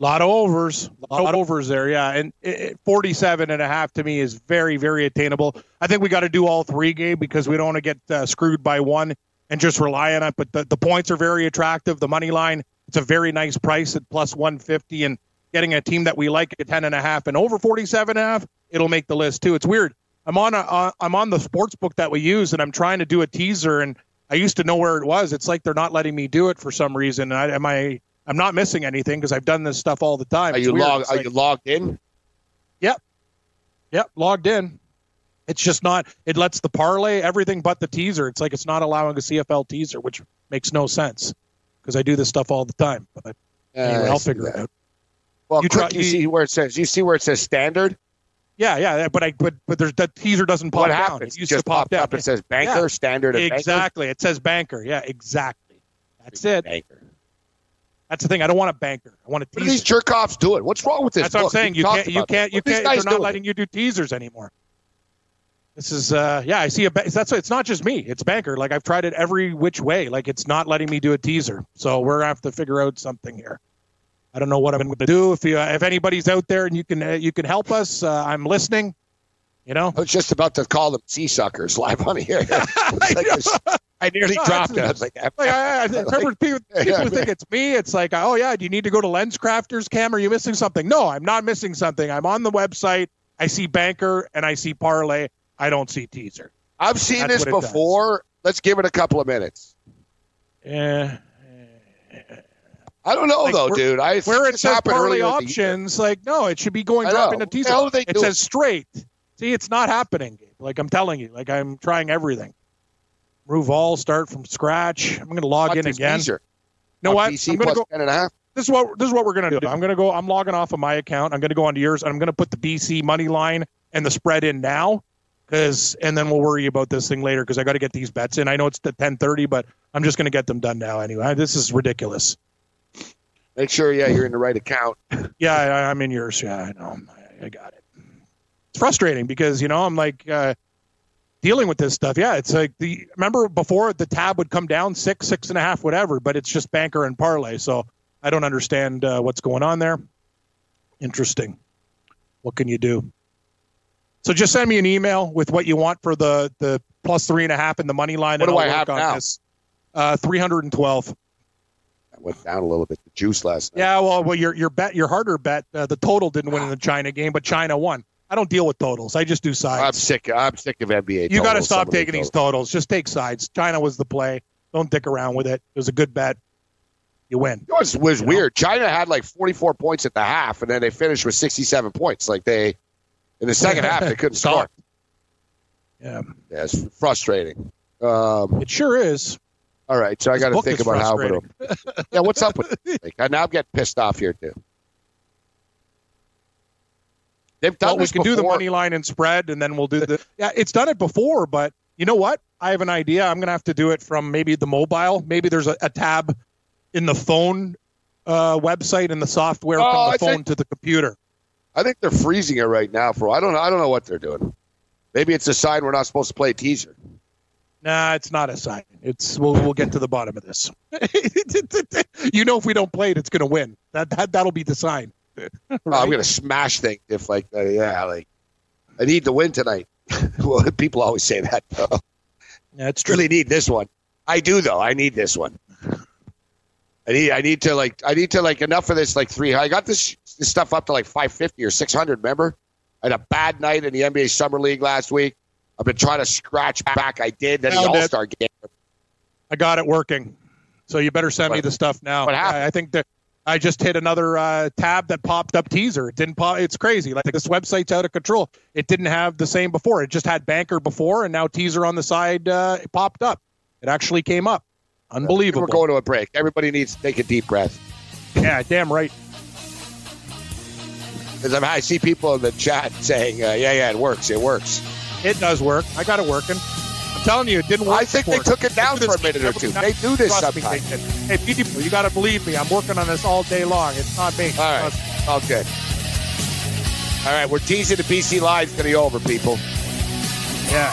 A lot of overs, a lot of overs there, yeah. And it, 47 and a half to me is very, very attainable. I think we got to do all three, Gabe, because we don't want to get uh, screwed by one and just rely on it. But the, the points are very attractive. The money line, it's a very nice price at plus 150. And getting a team that we like at 10 and a half and over 47 and a half, it'll make the list too. It's weird. I'm on a, uh, I'm on the sports book that we use, and I'm trying to do a teaser, and I used to know where it was. It's like they're not letting me do it for some reason. I, am I I'm not missing anything because I've done this stuff all the time. Are you logged? Are like, you logged in? Yep. Yep. Logged in. It's just not. It lets the parlay everything but the teaser. It's like it's not allowing a CFL teaser, which makes no sense because I do this stuff all the time. But anyway, I'll figure that. it out. Well, you, try, you, you see where it says. You see where it says standard. Yeah, yeah, but I but but there's that teaser doesn't pop what down. happens? It used just to pop. Up. It says banker yeah. standard. Exactly. Banker? It says banker. Yeah, exactly. That's it. Banker. That's the thing. I don't want a banker. I want a teaser. these jerk offs do it. What's wrong with this? That's what I'm saying. You can't. You can't. You can't. They're not letting you do teasers anymore. This is. uh Yeah, I see a. That's. It's not just me. It's banker. Like I've tried it every which way. Like it's not letting me do a teaser. So we're gonna have to figure out something here. I don't know what I'm going to do. If you, uh, if anybody's out there and you can, uh, you can help us. Uh, I'm listening. You know, I was just about to call them sea suckers live on here. like I nearly no, dropped it. I was like, like I, I, remember like, people, people yeah, think it's me. It's like, oh yeah, do you need to go to LensCrafters Cam? Are you missing something? No, I'm not missing something. I'm on the website. I see banker and I see parlay. I don't see teaser. I've seen That's this before. Let's give it a couple of minutes. Yeah. I don't know like, though, dude. I where it says parlay options, like no, it should be going drop into teaser. It says straight. See, it's not happening. Like I'm telling you, like I'm trying everything. Move all, start from scratch. I'm going to log in again. You know what? BC I'm going to go. 10 and a half. This is what this is what we're going to do. I'm going to go. I'm logging off of my account. I'm going to go onto yours, and I'm going to put the BC money line and the spread in now, because and then we'll worry about this thing later because I got to get these bets in. I know it's the 10:30, but I'm just going to get them done now anyway. This is ridiculous. Make sure, yeah, you're in the right account. yeah, I, am in yours. Yeah, I know. I, I, got it. It's frustrating because you know I'm like uh, dealing with this stuff. Yeah, it's like the remember before the tab would come down six, six and a half, whatever, but it's just banker and parlay. So I don't understand uh, what's going on there. Interesting. What can you do? So just send me an email with what you want for the the plus three and a half in the money line. What do I have now? This. Uh, 312 went down a little bit. The juice last night. Yeah, well, well, your your bet, your harder bet, uh, the total didn't win in the China game, but China won. I don't deal with totals. I just do sides. I'm sick. I'm sick of NBA. You got to stop taking these totals. Just take sides. China was the play. Don't dick around with it. It was a good bet. You win. It was, was you weird. Know? China had like 44 points at the half, and then they finished with 67 points. Like they, in the second half, they couldn't score. Yeah. Yeah, it's frustrating. Um, it sure is. All right, so I got to think about how. yeah, what's up with? Like, now I'm getting pissed off here too. They've done well, we can do the money line and spread, and then we'll do the. Yeah, it's done it before, but you know what? I have an idea. I'm going to have to do it from maybe the mobile. Maybe there's a, a tab in the phone uh, website and the software Oh, from the I phone think- to the computer. I think they're freezing it right now. For I don't know. I don't know what they're doing. Maybe it's a sign we're not supposed to play teaser. Nah, it's not a sign. It's we'll we'll get to the bottom of this. you know, if we don't play it, it's going to win. That that that'll be the sign. Oh, I'm gonna smash things if like uh, yeah like I need to win tonight. well, people always say that. Though. Yeah, it's true. Really need this one. I do though. I need this one. I need. I need to like. I need to like enough of this. Like three. I got this, this stuff up to like 550 or 600. Remember, I had a bad night in the NBA Summer League last week. I've been trying to scratch back. I did. Then the All Star game. I got it working. So you better send me the stuff now. what happened? I, I think that I just hit another uh, tab that popped up teaser. It didn't pop. It's crazy. Like this website's out of control. It didn't have the same before. It just had banker before, and now teaser on the side uh, it popped up. It actually came up. Unbelievable. We're going to a break. Everybody needs to take a deep breath. yeah, damn right. Because I see people in the chat saying, uh, "Yeah, yeah, it works. It works." It does work. I got it working. I'm telling you, it didn't work. I think they took it down for a minute or two. They do this Trust sometimes. Hey, people, you got to believe me. I'm working on this all day long. It's not me. All right. Trust me. Okay. All right, we're teasing the BC Live's going to be over, people. Yeah.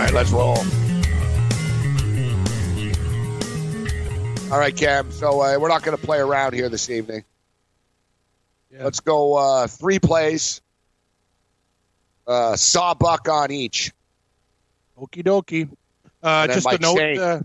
Right, let's roll. All right, Cam. So uh, we're not going to play around here this evening. Yeah. Let's go uh, three plays. Uh, sawbuck on each. Okie dokie. Uh, just a note. Uh,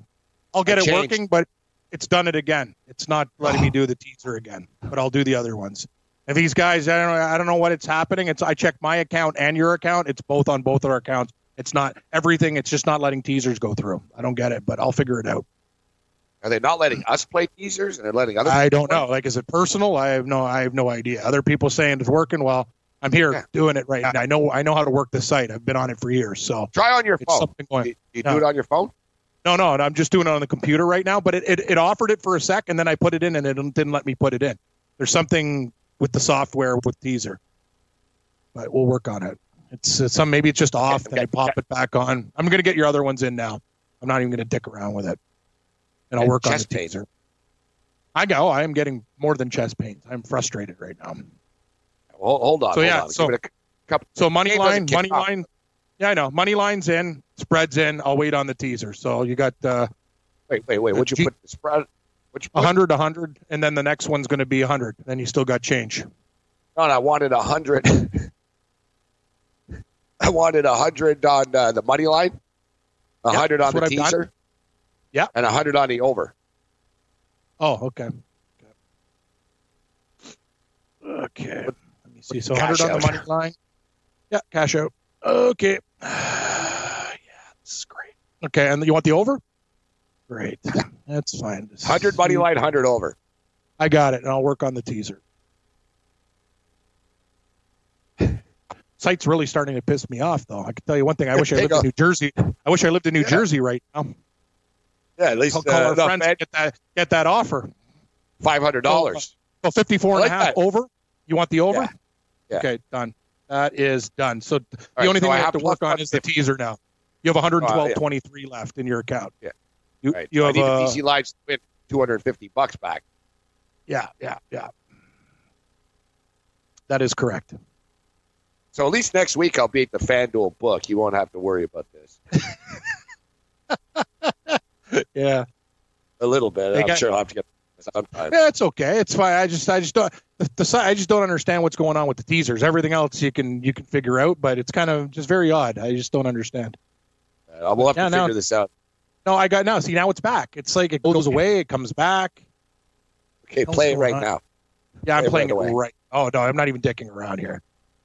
I'll get it change- working, but it's done it again. It's not letting me do the teaser again, but I'll do the other ones. And these guys, I don't know. I don't know what it's happening. It's I checked my account and your account. It's both on both of our accounts. It's not everything. It's just not letting teasers go through. I don't get it, but I'll figure it out. Are they not letting us play teasers and they're letting other? I don't play? know. Like, is it personal? I have no. I have no idea. Other people saying it's working. Well, I'm here Yeah. doing it right now. I know. I know how to work the site. I've been on it for years. So Try on your it's phone. something going. You, you No. do it on your phone? No, no, I'm just doing it on the computer right now. But it, it, it offered it for a sec, and then I put it in, and it didn't let me put it in. There's something with the software with teaser, but we'll work on it. It's, some maybe it's just off, then I pop it back on. I'm gonna get your other ones in now. I'm not even gonna dick around with it, and I'll And work on the pain. teaser. I go. I am getting more than chest pains. I'm frustrated right now. Hold, hold on. So, hold yeah, on. so- Give it a couple. So money line, money off. line. Yeah, I know. Money line's in, spreads in. I'll wait on the teaser. So you got uh, Wait, wait, wait. What'd you G- put? The spread? You 100, 100, and then the next one's going to be 100. Then you still got change. No, no, I wanted a hundred. I wanted a hundred on uh, the money line, a hundred that's on the teaser, Yeah. and a hundred on the over. Oh, okay. Okay. Let me see. So cash 100 on the money line. Yeah, cash out. Okay. yeah, this is great. Okay, and you want the over? Great. That's fine. This- Hundred money line, hundred over. I got it, and I'll work on the teaser. Site's really starting to piss me off, though. I can tell you one thing. I wish I lived in. New Jersey. I wish I lived in New Yeah. Jersey right now. Yeah, at least Call, call uh, our friends and get that get that offer. Five hundred dollars. So 54 and I a like half that. over. You want the over? Yeah. Yeah. Okay, done. That is done. So the right, only so thing I I have have to work on is the teaser now. You have 112.23 Uh, yeah. left in your account. Yeah. You, Right. you so I have need uh, the lines to win two hundred and fifty bucks back. yeah, yeah, yeah. That is correct. So at least next week I'll beat the FanDuel book. You won't have to worry about this. Yeah. A little bit. They I'm got- sure I'll have to get sometime. Yeah, it's okay. It's fine. I just, I just don't. the, the I just don't understand what's going on with the teasers. Everything else you can you can figure out, but it's kind of just very odd. I just don't understand. Uh, we'll have Yeah, to now- figure this out. No, I got now. See, now it's back. It's like it goes away, it comes back. Okay, play it right on? now. Yeah, I'm Play it playing right it right. Oh no, I'm not even dicking around here.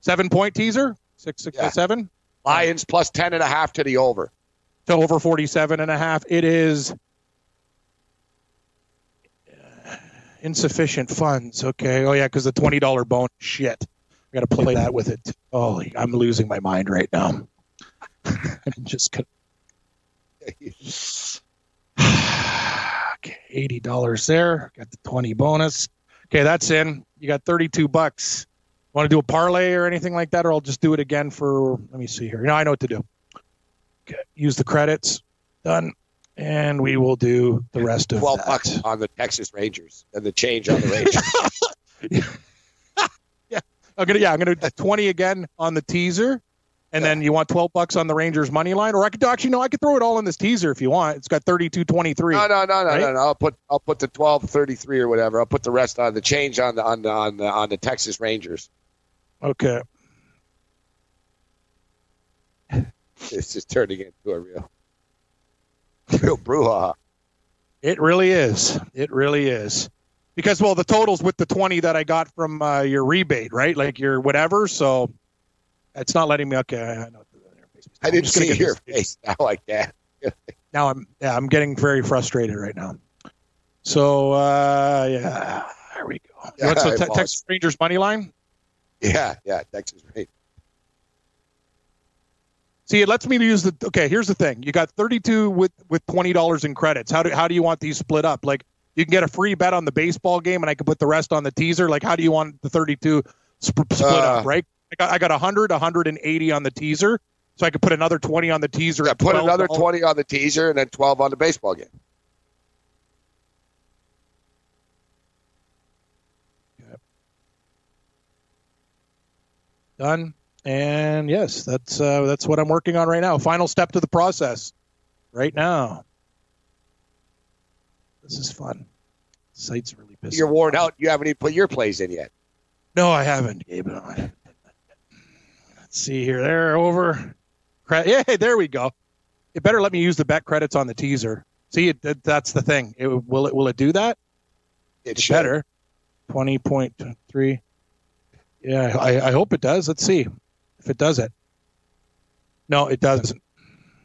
Seven point teaser, six six Yeah. seven Lions plus ten and a half to the over. to over 47 and a half. It is insufficient funds. Okay. Oh yeah, because the twenty dollar bonus. Shit, I got to play that with it. Oh, I'm losing my mind right now. I'm just gonna. okay, eighty dollars there. Got the twenty bonus. Okay, that's in. You got thirty-two bucks. Want to do a parlay or anything like that, or I'll just do it again for. Let me see here. No, I know what to do. Okay, use the credits. Done. And we will do the rest of Twelve that. bucks on the Texas Rangers and the change on the Rangers. I'm gonna yeah, I'm gonna do twenty again on the teaser, and then you want twelve bucks on the Rangers money line, or I could actually no, I could throw it all in this teaser if you want. It's got thirty-two twenty-three. no, no, no, no, Right? no, no. I'll put I'll put the twelve thirty three or whatever. I'll put the rest on the change on the on the on the, on the Texas Rangers. Okay. It's just turning into a real real brouhaha. It really is. It really is. Because well, the totals with the twenty that I got from uh, your rebate, right? Like your whatever. So it's not letting me. Okay, I know. I I'm didn't see your face now like that. now I'm yeah I'm getting very frustrated right now. So uh, yeah, there we go. Yeah, What's the I te- Texas Rangers money line? Yeah, yeah, Texas Rangers. See, it lets me use the. Okay, here's the thing: you got 32 with with twenty dollars in credits. How do how do you want these split up? Like you can get a free bet on the baseball game, and I can put the rest on the teaser. Like how do you want the 32 sp- split Uh, up? Right? I got I got 100, 180 on the teaser, so I could put another 20 on the teaser. Yeah, put another twenty on the teaser and then twelve on the baseball game. Done. And yes, that's uh, that's what I'm working on right now. Final step to the process, right now. This is fun. Site's really pissing. You're worn out. You haven't even put your plays in yet. No, I haven't, Gabe. Let's see here. There, over. Yeah, there we go. It better let me use the bet credits on the teaser. See, it, that, that's the thing. It, will it will it do that? It It's should. better. Twenty point three. Yeah, I, I hope it does. Let's see if it does it. No, it doesn't.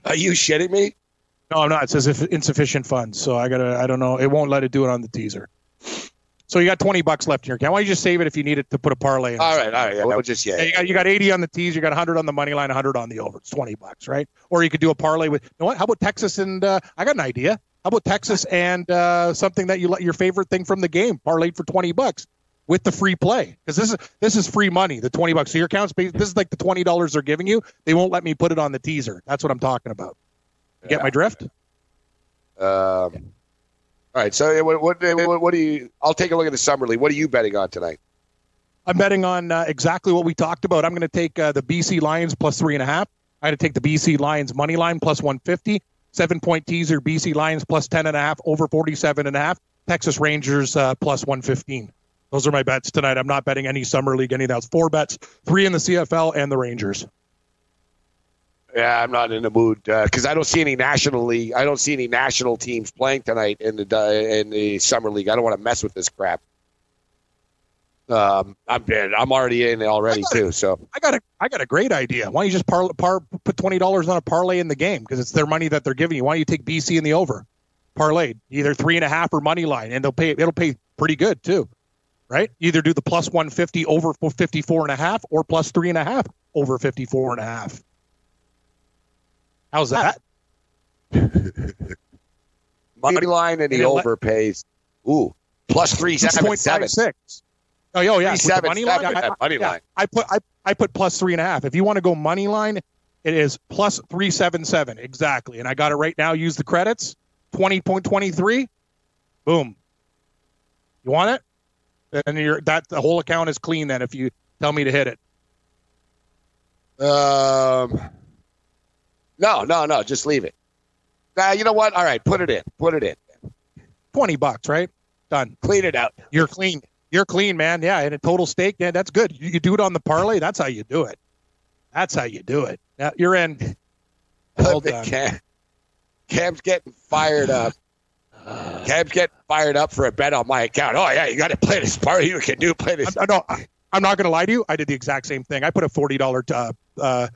Are you shitting me? No, I'm not. It says if insufficient funds. So I gotta. I don't know. It won't let it do it on the teaser. So you got twenty bucks left in your account. Why don't you just save it if you need it to put a parlay in? All right, all right. Yeah, we'll just yeah. Yeah, you got you got 80 on the tees, you got 100 on the money line, 100 on the over. It's 20 bucks, right? Or you could do a parlay with. You know what? How about Texas and uh, I got an idea. How about Texas and uh, something that you let your favorite thing from the game parlayed for 20 bucks with the free play because this is this is free money. The 20 bucks. So your account's based, this is like the 20 dollars they're giving you. They won't let me put it on the teaser. That's what I'm talking about. You get my drift? Um, all right. So what, what what what do you? I'll take a look at the summer league. What are you betting on tonight? I'm betting on uh, exactly what we talked about. I'm going to take uh, the BC Lions plus three and a half. I had to take the BC Lions money line plus 150. Seven point teaser BC Lions plus 10 and a half over 47 and a half. Texas Rangers uh, plus 115. Those are my bets tonight. I'm not betting any summer league, anything else. Four bets, three in the CFL and the Rangers. Yeah, I'm not in the mood because I don't see any national league. I don't see any national teams playing tonight in the in the summer league. I don't want to mess with this crap. Um, I'm I'm already in already too. So I got a I got a great idea. Why don't you just par, par put twenty dollars on a parlay in the game because it's their money that they're giving you. Why don't you take BC in the over, parlayed either three and a half or money line, and they'll pay it'll pay pretty good too, right? Either do the plus one fifty over fifty four and a half or plus three and a half over fifty four and a half. How's that? money line and the And it let- over pays. Ooh, plus three seven seven. 6.56. Oh, yo, oh, yeah. with the 3.77 money line, at money yeah, line. I put I, I put plus three and a half. If you want to go money line, it is plus three seven seven exactly. And I got it right now. Use the credits. Twenty point twenty three. Boom. You want it? And you're that the whole account is clean. Then if you tell me to hit it. Um, no, no, no. Just leave it. Nah, you know what? All right, put it in. Put it in. 20 bucks, right? Done. Clean it out. You're clean. You're clean, man. Yeah, and a total stake, man. That's good. You, you do it on the parlay. That's how you do it. That's how you do it. Now, you're in. Hold on. Cam, Cam's getting fired up. Cam's getting fired up for a bet on my account. Oh yeah, you got to play this part. You can do play this. I, no, I'm not going to lie to you. I did the exact same thing. I put a forty dollar uh, uh,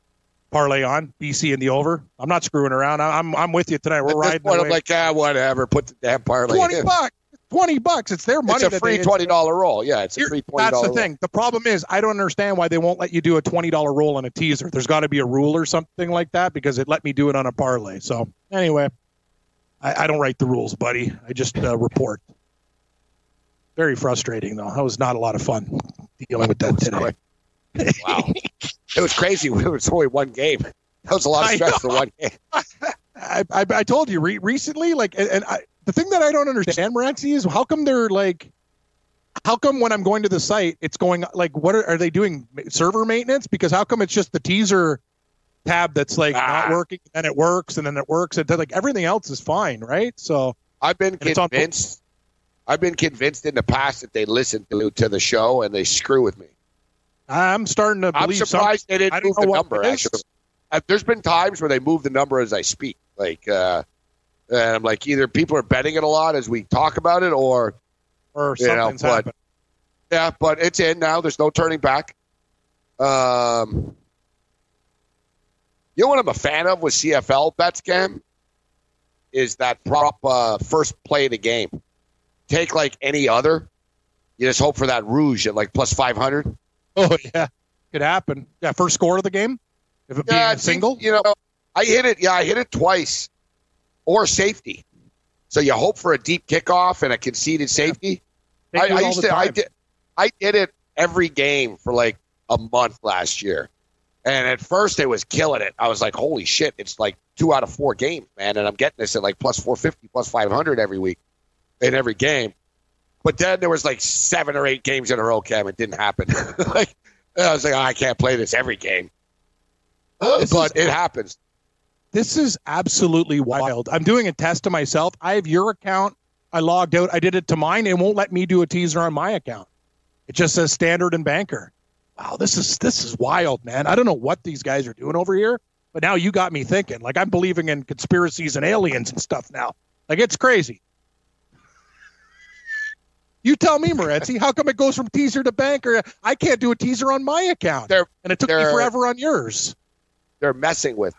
parlay on BC in the over. I'm not screwing around. I'm I'm with you tonight. We're riding. point. I'm like, ah, whatever. Put the damn parlay. twenty in. bucks. Twenty bucks. It's their money. It's a free twenty dollar roll. Yeah, it's a free twenty That's the thing. The problem is, I don't understand why they won't let you do a twenty dollar roll on a teaser. There's got to be a rule or something like that because it let me do it on a parlay. So anyway, I, I don't write the rules, buddy. I just uh, report. Very frustrating, though. That was not a lot of fun dealing with that today. Wow, it was crazy. It was only one game. That was a lot of stress for one game. I, I, I told you re- recently, like, and, and I, the thing that I don't understand, Morency, is how come they're like, how come when I'm going to the site, it's going like, what are, are they doing server maintenance? Because how come it's just the teaser tab that's like not Ah. working, and it works, and then it works, and then like everything else is fine, right? So I've been it's on- convinced. I've been convinced in the past that they listen to to the show and they screw with me. I'm starting to I'm believe. surprised they I didn't move the number. Actually, Uh, there's been times where they move the number as I speak. Like, uh, and I'm like, either people are betting it a lot as we talk about it, or or you know, something's but- happened. yeah. But it's in now. There's no turning back. Um, you know what I'm a fan of with CFL bets, Cam? Is that prop uh, first play of the game? Take like any other. You just hope for that rouge at like plus five hundred. Oh yeah, could happen. Yeah, first score of the game. If it being Yeah, I a single. You know, I hit it. Yeah, I hit it twice, or safety. So you hope for a deep kickoff and a conceded safety. They I, I used to. I did. I did it every game for like a month last year, and at first it was killing it. I was like, "Holy shit!" It's like two out of four games, man, and I'm getting this at like plus four fifty, plus five hundred every week in every game. But then there was like seven or eight games in a row, Cam. It didn't happen. like I was like, oh, I can't play this every game, This but is- it happens. This is absolutely wild. I'm doing a test to myself. I have your account. I logged out. I did it to mine. It won't let me do a teaser on my account. It just says standard and banker. Wow, this is this is wild, man. I don't know what these guys are doing over here, but now you got me thinking. Like I'm believing in conspiracies and aliens and stuff now. Like it's crazy. You tell me, Morency, how come it goes from teaser to banker? I can't do a teaser on my account, They're and it took me forever on yours. they're messing with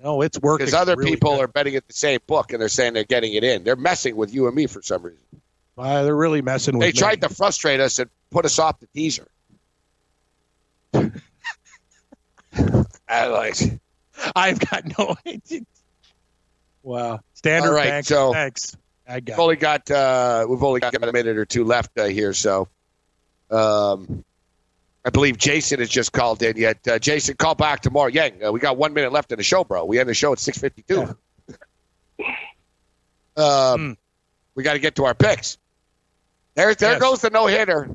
No, it's working. because other really people good. are betting at the same book and they're saying they're getting it in. They're messing with you and me for some reason. Uh, they're really messing with They me. tried to frustrate us and put us off the teaser. I like. I've got no idea. Wow. Standard All right, bank. so- Thanks. I got We've only got uh, we've only got a minute or two left uh, here, so um, I believe Jason has just called in. Yet uh, Jason, call back tomorrow. Yang, uh, we got one minute left in the show, bro. We end the show at six fifty two. Um, we got to get to our picks. There, there Yes. goes the no hitter.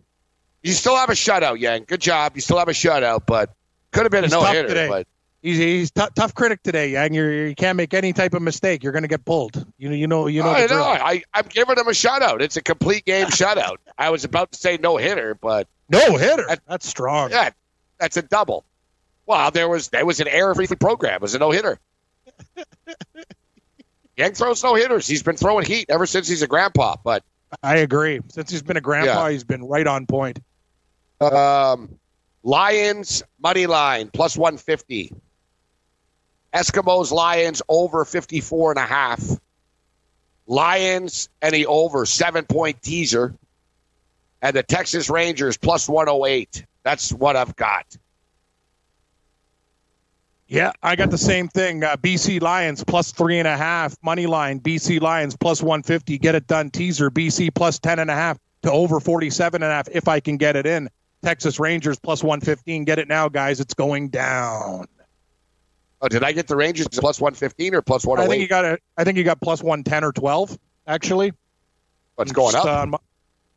You still have a shutout, Yang. Good job. You still have a shutout, but could have been He's a no hitter. today. But He's he's t- tough critic today, Yang. You're, you can't make any type of mistake. You're going to get pulled. You know, you know, you know. I know. I, I'm giving him a shutout. It's a complete game shutout. I was about to say no hitter, but No hitter. That- That's strong. yeah, that's a double. Well, there was there was an error-free program. It was a no hitter. Yang throws no hitters. He's been throwing heat ever since he's a grandpa. But I agree. Since he's been a grandpa, Yeah. he's been right on point. Um, Lions money line plus one fifty. Eskimos Lions over 54 and a half. Lions any over seven point teaser. And the Texas Rangers plus 108. That's what I've got. Yeah, I got the same thing. Uh, BC Lions plus three and a half money line. BC Lions plus one fifty. Get it done. Teaser BC plus ten and a half to over forty seven and a half if I can get it in. Texas Rangers plus one fifteen. Get it now, guys. It's going down. Oh, did I get the Rangers plus 115 or plus I think you got it. I think you got plus one ten or twelve. Actually, What's going Just, up? uh,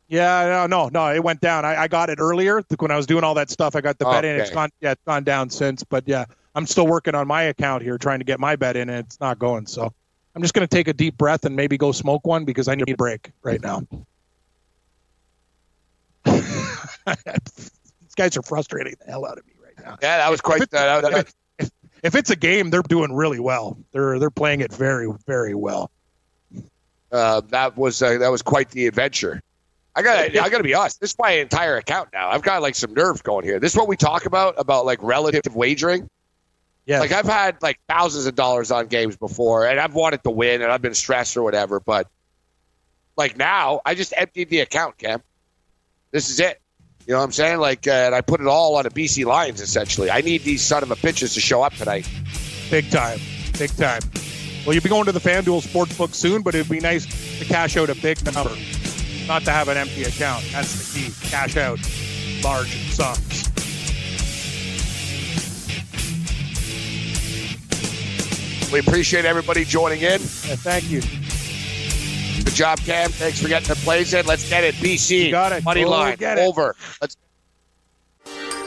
yeah, no, no, no. It went down. I, I got it earlier when I was doing all that stuff. I got the bet in. It's Okay. gone. Yeah, it's gone down since. But yeah, I'm still working on my account here, trying to get my bet in, and it's not going. So I'm just going to take a deep breath and maybe go smoke one because I need a break right now. These guys are frustrating the hell out of me right now. Yeah, that was quite. If, uh, that, if, if, if, it's a game, they're doing really well. They're they're playing it very very well. Uh, that was uh, that was quite the adventure. I got I got to be honest. This is my entire account now. I've got like some nerves going here. This is what we talk about about like relative wagering. Yeah. Like I've had like thousands of dollars on games before, and I've wanted to win, and I've been stressed or whatever. But like now, I just emptied the account, Cam. This is it. You know what I'm saying? Like, uh, and I put it all on a BC Lions essentially. I need these son of a bitches to show up tonight. Big time, big time. Well, you'll be going to the FanDuel Sportsbook soon, but it'd be nice to cash out a big number, not to have an empty account. That's the key. Cash out large sums. We appreciate everybody joining in. Yeah, thank you. Good job, Cam. Thanks for getting the plays in. Let's get it. BC. You got it. Money line. Over. Let's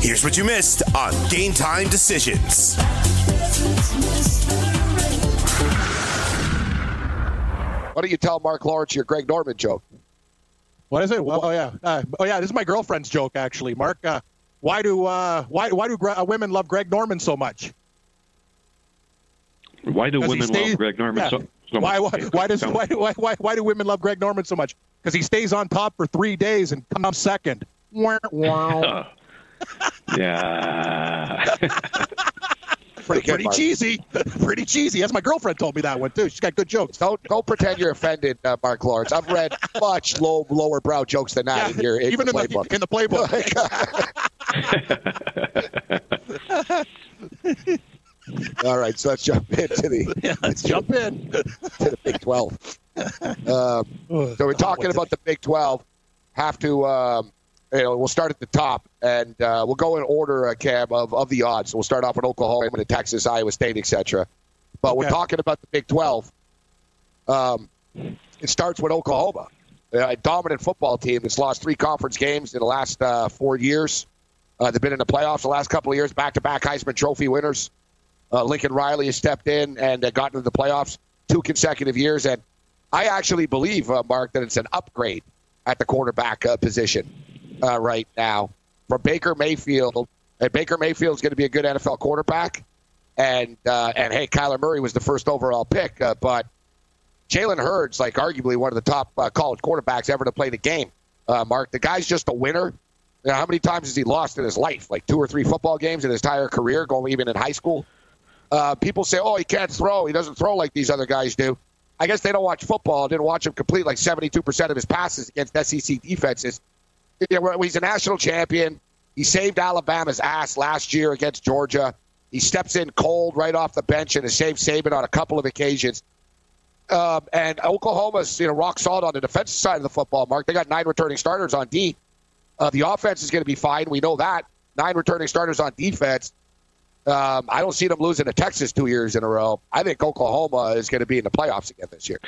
Here's what you missed on Game Time Decisions. Why don't you tell Mark Lawrence your Greg Norman joke? What is it? Well, oh yeah, uh, oh yeah. This is my girlfriend's joke, actually. Mark, uh, why do uh, why why do Gre- uh, women love Greg Norman so much? Why do women stays- love Greg Norman yeah. so, so why, why, why does why, why, why, why do women love Greg Norman so much? Because he stays on top for three days and comes second. Wah, wah. yeah. Pretty Pretty Mark. cheesy. Pretty cheesy. As my girlfriend told me that one too. She's got good jokes. Don't don't pretend you're offended, uh, Mark Lawrence. I've read much low lower brow jokes than that in your in even your in playbook. the in the playbook. All right, so let's jump into the yeah, let's jump in. to the Big Twelve. Um, so we're talking about the Big Twelve. Have to, um, you know, we'll start at the top and uh, we'll go in order, uh, Cam, of, of the odds. So we'll start off with Oklahoma, and Texas, Iowa State, etc. But we're talking about the Big Twelve. Um, it starts with Oklahoma, a dominant football team that's lost three conference games in the last uh, four years. Uh, they've been in the playoffs the last couple of years, back-to-back Heisman Trophy winners. Uh, Lincoln Riley has stepped in and uh, gotten into the playoffs two consecutive years, and I actually believe, uh, Mark, that it's an upgrade at the quarterback uh, position uh, right now for Baker Mayfield. And Baker Mayfield is going to be a good NFL quarterback, and uh, and hey, Kyler Murray was the first overall pick, uh, but Jalen Hurts, like arguably one of the top uh, college quarterbacks ever to play the game. Uh, Mark, the guy's just a winner. You know, how many times has he lost in his life? Like two or three football games in his entire career, going even in high school. Uh, people say, "Oh, he can't throw. He doesn't throw like these other guys do." I guess they don't watch football. Didn't watch him complete like 72% of his passes against SEC defenses. He's a national champion. He saved Alabama's ass last year against Georgia. He steps in cold right off the bench and has saved Saban on a couple of occasions. Um, and Oklahoma's you know rock solid on the defensive side of the football. Mark, they got nine returning starters on D. Uh, the offense is going to be fine. We know that nine returning starters on defense. Um, I don't see them losing to Texas two years in a row. I think Oklahoma is going to be in the playoffs again this year.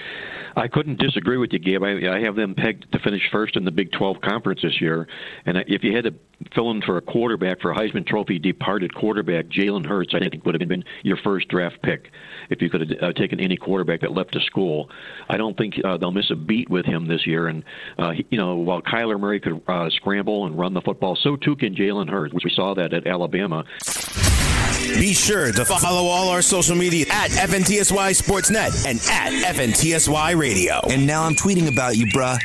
I couldn't disagree with you, Gabe. I, I have them pegged to finish first in the Big 12 conference this year. And if you had to fill in for a quarterback for a Heisman Trophy departed quarterback, Jalen Hurts, I think would have been your first draft pick if you could have uh, taken any quarterback that left the school. I don't think uh, they'll miss a beat with him this year. And uh, he, you know, while Kyler Murray could uh, scramble and run the football, so too can Jalen Hurts. Which we saw that at Alabama. Be sure to follow all our social media at FNTSY Sportsnet and at FNTSY Radio. And now I'm tweeting about you, bruh.